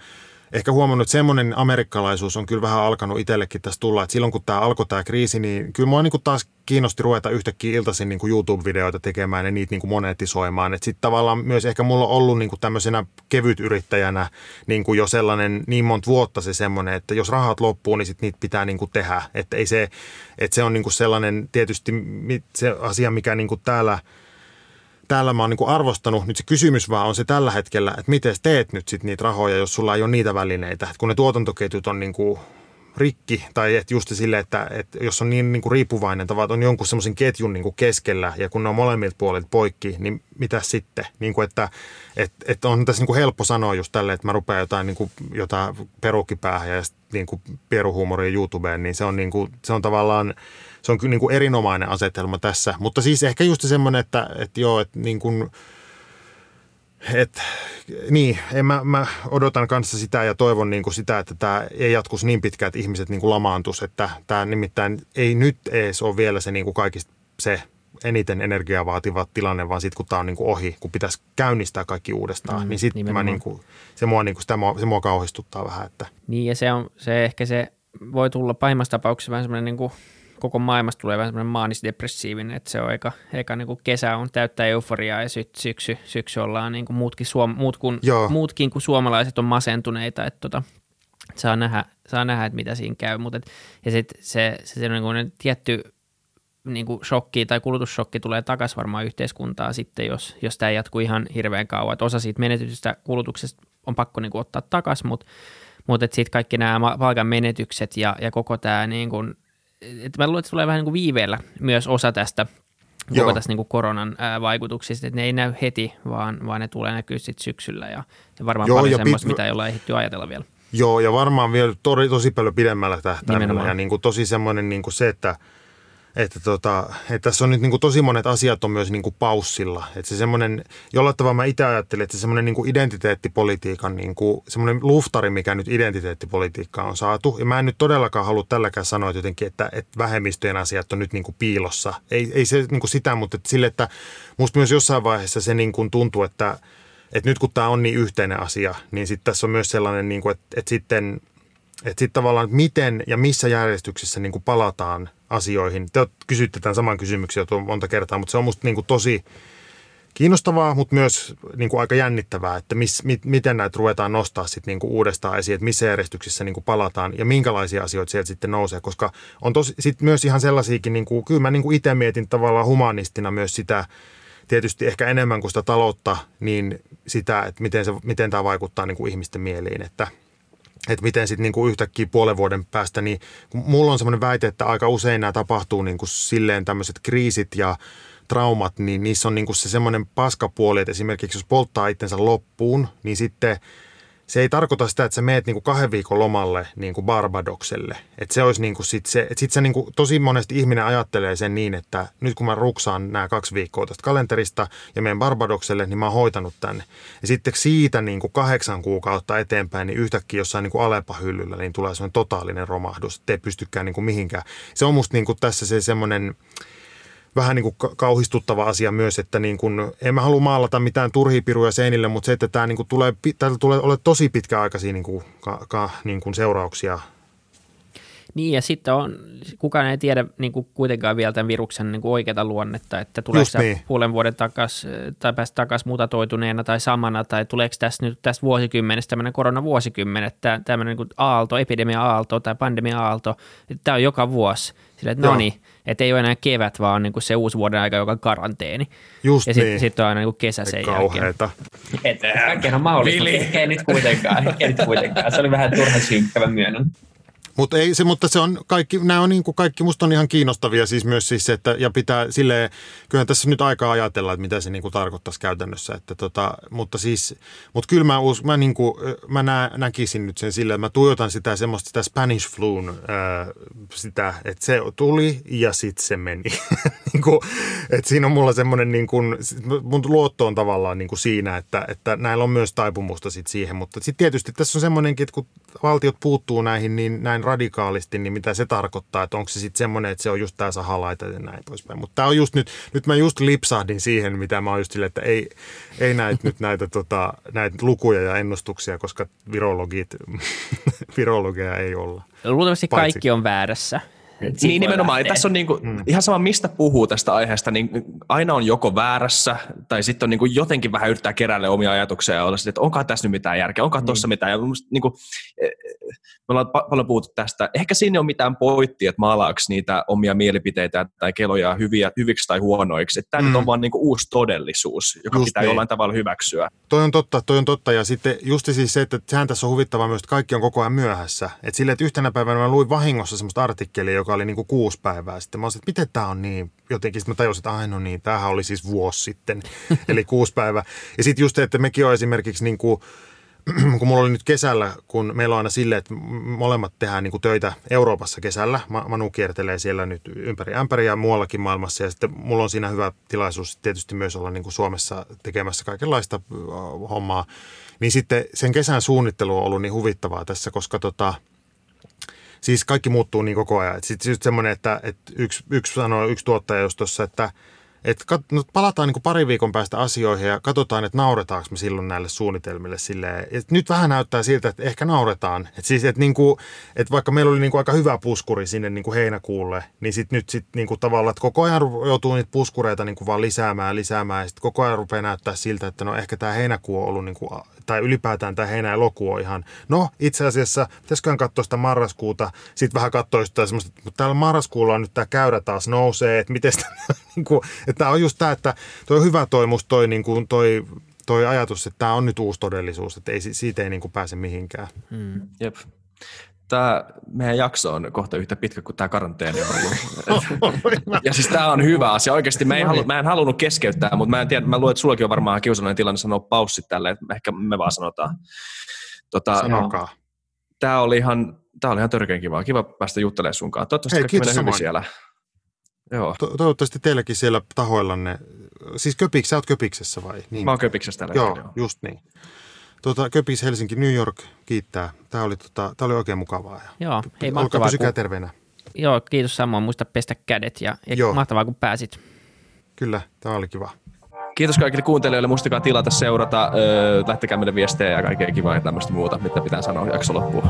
ehkä huomannut, että semmoinen amerikkalaisuus on kyllä vähän alkanut itsellekin tässä tulla, että silloin kun tämä alkoi tämä kriisi, niin kyllä mua niin kuin taas kiinnosti ruveta yhtäkkiä iltaisin niin YouTube-videoita tekemään ja niitä niin kuin monetisoimaan. Sitten tavallaan myös ehkä mulla on ollut niin kuin tämmöisenä kevytyrittäjänä niin kuin jo sellainen niin monta vuotta se semmoinen, että jos rahat loppuu, niin sitten niitä pitää niin kuin tehdä. Että ei se, että se on niin kuin sellainen tietysti se asia, mikä niin kuin täällä – täällä mä oon niin arvostanut, nyt se kysymys vaan on se tällä hetkellä, että miten teet nyt sit niitä rahoja, jos sulla ei ole niitä välineitä. Et kun ne tuotantoketjut on niin kuin rikki, tai et just sille, että, että jos on niin, niin kuin riippuvainen, tai on jonkun semmoisen ketjun niin kuin keskellä, ja kun ne on molemmilta puolilta poikki, niin mitä sitten? Niin kuin, että et, et on tässä niin kuin helppo sanoa just tälle, että mä rupean jotain, niin kuin, jotain perukkipäähän ja niin kuin pieruhuumoria YouTubeen, niin se on, niin kuin, se on tavallaan se on kyllä niin kuin erinomainen asetelma tässä. Mutta siis ehkä just semmoinen, että, että joo, että niin kuin, et, niin, en mä, mä, odotan kanssa sitä ja toivon niin kuin sitä, että tämä ei jatkuisi niin pitkään, että ihmiset niin kuin lamaantus, että tämä nimittäin ei nyt edes ole vielä se niin kuin kaikista se eniten energiaa vaativa tilanne, vaan sitten kun tämä on niin kuin ohi, kun pitäisi käynnistää kaikki uudestaan, mm, niin sitten mä niin kuin, se mua, niin kuin, sitä mua, se mua kauhistuttaa vähän. Että. Niin ja se on se ehkä se voi tulla pahimmassa tapauksessa vähän semmoinen niin kuin koko maailmasta tulee vähän semmoinen maanisdepressiivinen, että se on eka, eka niin kuin kesä on täyttä euforiaa ja sy, syksy, syksy ollaan niin kuin muutkin, suom, muut kuin, muutkin kuin suomalaiset on masentuneita, että tota, saa nähdä, saa nähdä, että mitä siinä käy, mutta et, ja sitten se, se, se niin kuin tietty niin kuin shokki tai kulutussokki tulee takaisin varmaan yhteiskuntaa sitten, jos, jos tämä jatkuu ihan hirveän kauan. Että osa siitä menetystä kulutuksesta on pakko niin kuin ottaa takaisin, mutta mutta sitten kaikki nämä palkan menetykset ja, ja koko tämä niin kuin että mä luulen, että tulee vähän niin kuin viiveellä myös osa tästä Joo. koko tästä niin kuin koronan ää, vaikutuksista, että ne ei näy heti, vaan, vaan ne tulee näkyä sitten syksyllä ja, ja varmaan Joo, paljon ja semmoista, pit... mitä ei olla ehditty ajatella vielä. Joo, ja varmaan vielä to, tosi paljon pidemmällä tähtäimellä ja niin kuin tosi semmoinen niin kuin se, että – että, tota, että tässä on nyt niin kuin tosi monet asiat on myös niin kuin paussilla. Että se semmoinen, jollain tavalla mä itse ajattelin, että se semmoinen niin kuin identiteettipolitiikan niin kuin, semmoinen luftari, mikä nyt identiteettipolitiikka on saatu. Ja mä en nyt todellakaan halua tälläkään sanoa että jotenkin, että, että vähemmistöjen asiat on nyt niin kuin piilossa. Ei, ei se niin kuin sitä, mutta että sille, että musta myös jossain vaiheessa se niin kuin tuntuu, että, että nyt kun tämä on niin yhteinen asia, niin sitten tässä on myös sellainen, niin kuin, että, että sitten – että sitten tavallaan, miten ja missä järjestyksessä niin kuin palataan asioihin. Te kysytte tämän saman kysymyksen jo monta kertaa, mutta se on musta niin kuin tosi kiinnostavaa, mutta myös niin kuin aika jännittävää, että mis, mit, miten näitä ruvetaan nostaa sit niin kuin uudestaan esiin, että missä järjestyksessä niin kuin palataan ja minkälaisia asioita sieltä sitten nousee, koska on tosi, sit myös ihan sellaisiakin, niin kuin, kyllä mä niin kuin itse mietin tavallaan humanistina myös sitä, tietysti ehkä enemmän kuin sitä taloutta, niin sitä, että miten, se, miten tämä vaikuttaa niin kuin ihmisten mieliin, että – että miten sitten niinku yhtäkkiä puolen vuoden päästä, niin mulla on semmoinen väite, että aika usein nämä tapahtuu niinku silleen tämmöiset kriisit ja traumat, niin niissä on niinku se semmoinen paskapuoli, että esimerkiksi jos polttaa itsensä loppuun, niin sitten – se ei tarkoita sitä, että sä meet niinku kahden viikon lomalle niinku Barbadokselle. Että se olisi niinku sit se, että sit se niinku, tosi monesti ihminen ajattelee sen niin, että nyt kun mä ruksaan nämä kaksi viikkoa tästä kalenterista ja menen Barbadokselle, niin mä oon hoitanut tänne. Ja sitten siitä niinku kahdeksan kuukautta eteenpäin, niin yhtäkkiä jossain niinku Alepa-hyllyllä, niin tulee semmoinen totaalinen romahdus, että ei pystykään niinku mihinkään. Se on musta niinku tässä se semmoinen vähän niin kuin kauhistuttava asia myös, että niin kuin, en mä halua maalata mitään turhia piruja seinille, mutta se, että tämä niin kuin tulee, täällä tulee ole tosi pitkäaikaisia niin kuin, ka, ka, niin kuin seurauksia niin ja sitten on, kukaan ei tiedä niin kuin kuitenkaan vielä tämän viruksen niin kuin oikeata luonnetta, että tuleeko se niin. puolen vuoden takas tai päästä takaisin mutatoituneena tai samana tai tuleeko tässä nyt tästä vuosikymmenestä tämmöinen koronavuosikymmen, että tämmöinen niin aalto, epidemia-aalto tai pandemia-aalto, tämä on joka vuosi. Sillä, että no niin, että ei ole enää kevät, vaan niin kuin se uusi vuoden aika, joka on karanteeni. Just ja sitten niin. sit on aina niin kuin kesä sen Kauheeta. jälkeen. Että kaikkeen on mahdollista, mutta ei nyt kuitenkaan, ei nyt kuitenkaan. Se oli vähän turha synkkävä myönnän. Mutta, ei, se, mutta se on kaikki, nämä on niin kuin kaikki, musta on ihan kiinnostavia siis myös siis, että, ja pitää silleen, kyllä tässä nyt aikaa ajatella, että mitä se niin kuin tarkoittaisi käytännössä, että tota, mutta siis, mutta kyllä mä, us, mä, niin kuin, mä nä, näkisin nyt sen silleen, että mä tuijotan sitä semmoista sitä Spanish fluun, sitä, että se tuli ja sitten se meni. [laughs] niin kuin, että siinä on mulla semmoinen, niin kuin, mun luotto on tavallaan niin kuin siinä, että, että näillä on myös taipumusta sit siihen, mutta sitten tietysti tässä on semmoinenkin, että kun valtiot puuttuu näihin niin näin radikaalisti, niin mitä se tarkoittaa, että onko se sitten semmoinen, että se on just tämä sahalaita ja näin poispäin. Mutta tämä on just nyt, nyt mä just lipsahdin siihen, mitä mä oon just silleen, että ei, ei näitä nyt näitä, tota, näitä lukuja ja ennustuksia, koska virologit, [laughs] virologeja ei olla. Luultavasti Paitsi. kaikki on väärässä. Niin nimenomaan. Tässä on niinku, mm. ihan sama, mistä puhuu tästä aiheesta, niin aina on joko väärässä, tai sitten on niinku jotenkin vähän yrittää keräillä omia ajatuksia ja olla sitten, että onko tässä nyt mitään järkeä, onko mm. tuossa mitään. Ja musta, niinku, e, me ollaan paljon puhuttu tästä. Ehkä siinä ei ole mitään poittia, että maalaako niitä omia mielipiteitä tai keloja hyviä, hyviksi tai huonoiksi. Että tämä mm. nyt on vaan niinku uusi todellisuus, joka just pitää niin. jollain tavalla hyväksyä. Toi on totta, toi on totta. Ja sitten just siis se, että sehän tässä on huvittavaa myös, että kaikki on koko ajan myöhässä. Että silleen, että yhtenä päivänä mä luin vahingossa semmoista artikkelia, joka oli niinku kuusi päivää sitten. Mä olisin, että miten tämä on niin jotenkin. Sitten mä tajusin, että aina no niin, tämähän oli siis vuosi sitten, [laughs] eli kuusi päivää. Ja sitten just että mekin on esimerkiksi niin kuin, [clears throat] kun mulla oli nyt kesällä, kun meillä on aina silleen, että molemmat tehdään niin kuin töitä Euroopassa kesällä. Manu kiertelee siellä nyt ympäri ämpäriä ja muuallakin maailmassa ja sitten mulla on siinä hyvä tilaisuus tietysti myös olla niin kuin Suomessa tekemässä kaikenlaista hommaa. Niin sitten sen kesän suunnittelu on ollut niin huvittavaa tässä, koska tota, siis kaikki muuttuu niin koko ajan. Sitten just semmoinen, että, että yksi, yksi sanoi, yksi tuottaja just tuossa, että – että kat, no, palataan niin pari viikon päästä asioihin ja katsotaan, että nauretaanko me silloin näille suunnitelmille silleen. Et nyt vähän näyttää siltä, että ehkä nauretaan. Et siis, että, niin kuin, että vaikka meillä oli niin kuin aika hyvä puskuri sinne niin kuin heinäkuulle, niin sit nyt sit niin kuin tavallaan, että koko ajan joutuu niitä puskureita niin kuin vaan lisäämään lisäämään ja sitten koko ajan rupeaa näyttää siltä, että no ehkä tämä heinäkuu on ollut, niin kuin, tai ylipäätään tämä heinä ja loku on ihan, no itse asiassa pitäisiköhän katsoa sitä marraskuuta, sitten vähän katsoa sitä semmoista, mutta täällä marraskuulla on nyt tämä käyrä taas nousee, että miten sitä, [laughs] niin kuin, että tämä on just tämä, että toi on hyvä toi musta toi, niin kuin toi, toi ajatus, että tämä on nyt uusi todellisuus, että ei, siitä ei niin kuin pääse mihinkään. Mm. Jep. Tämä meidän jakso on kohta yhtä pitkä kuin tämä karanteeni on ollut. [laughs] ja siis tämä on hyvä asia. Oikeasti mä en, halu, mä en halunnut keskeyttää, mutta mä en tiedä, mä luulen, että sullakin on varmaan kiusallinen tilanne sanoa paussit tälle, että ehkä me vaan sanotaan. Tota, Sanokaa. Tämä oli ihan, tämä oli ihan törkeän kiva. Kiva päästä juttelemaan sunkaan. Toivottavasti Hei, kaikki menee hyvin siellä. Joo. To- toivottavasti teilläkin siellä tahoillanne, siis Köpiksi, sä oot Köpiksessä vai? Niin. Mä oon Köpiksessä tällä joo, hetkellä. just niin. Tuota, Köpiks, Helsinki, New York kiittää. Tämä oli, tota, tämä oli oikein mukavaa. Ja joo, hei mahtavaa. Pysykää kun... terveenä. Joo, kiitos samoin. Muista pestä kädet ja, ja joo. mahtavaa kun pääsit. Kyllä, tämä oli kiva. Kiitos kaikille kuuntelijoille. Muistakaa tilata, seurata, öö, lähtekää meille viestejä ja kaikkea kivaa ja tämmöistä muuta, mitä pitää sanoa jakso loppuun.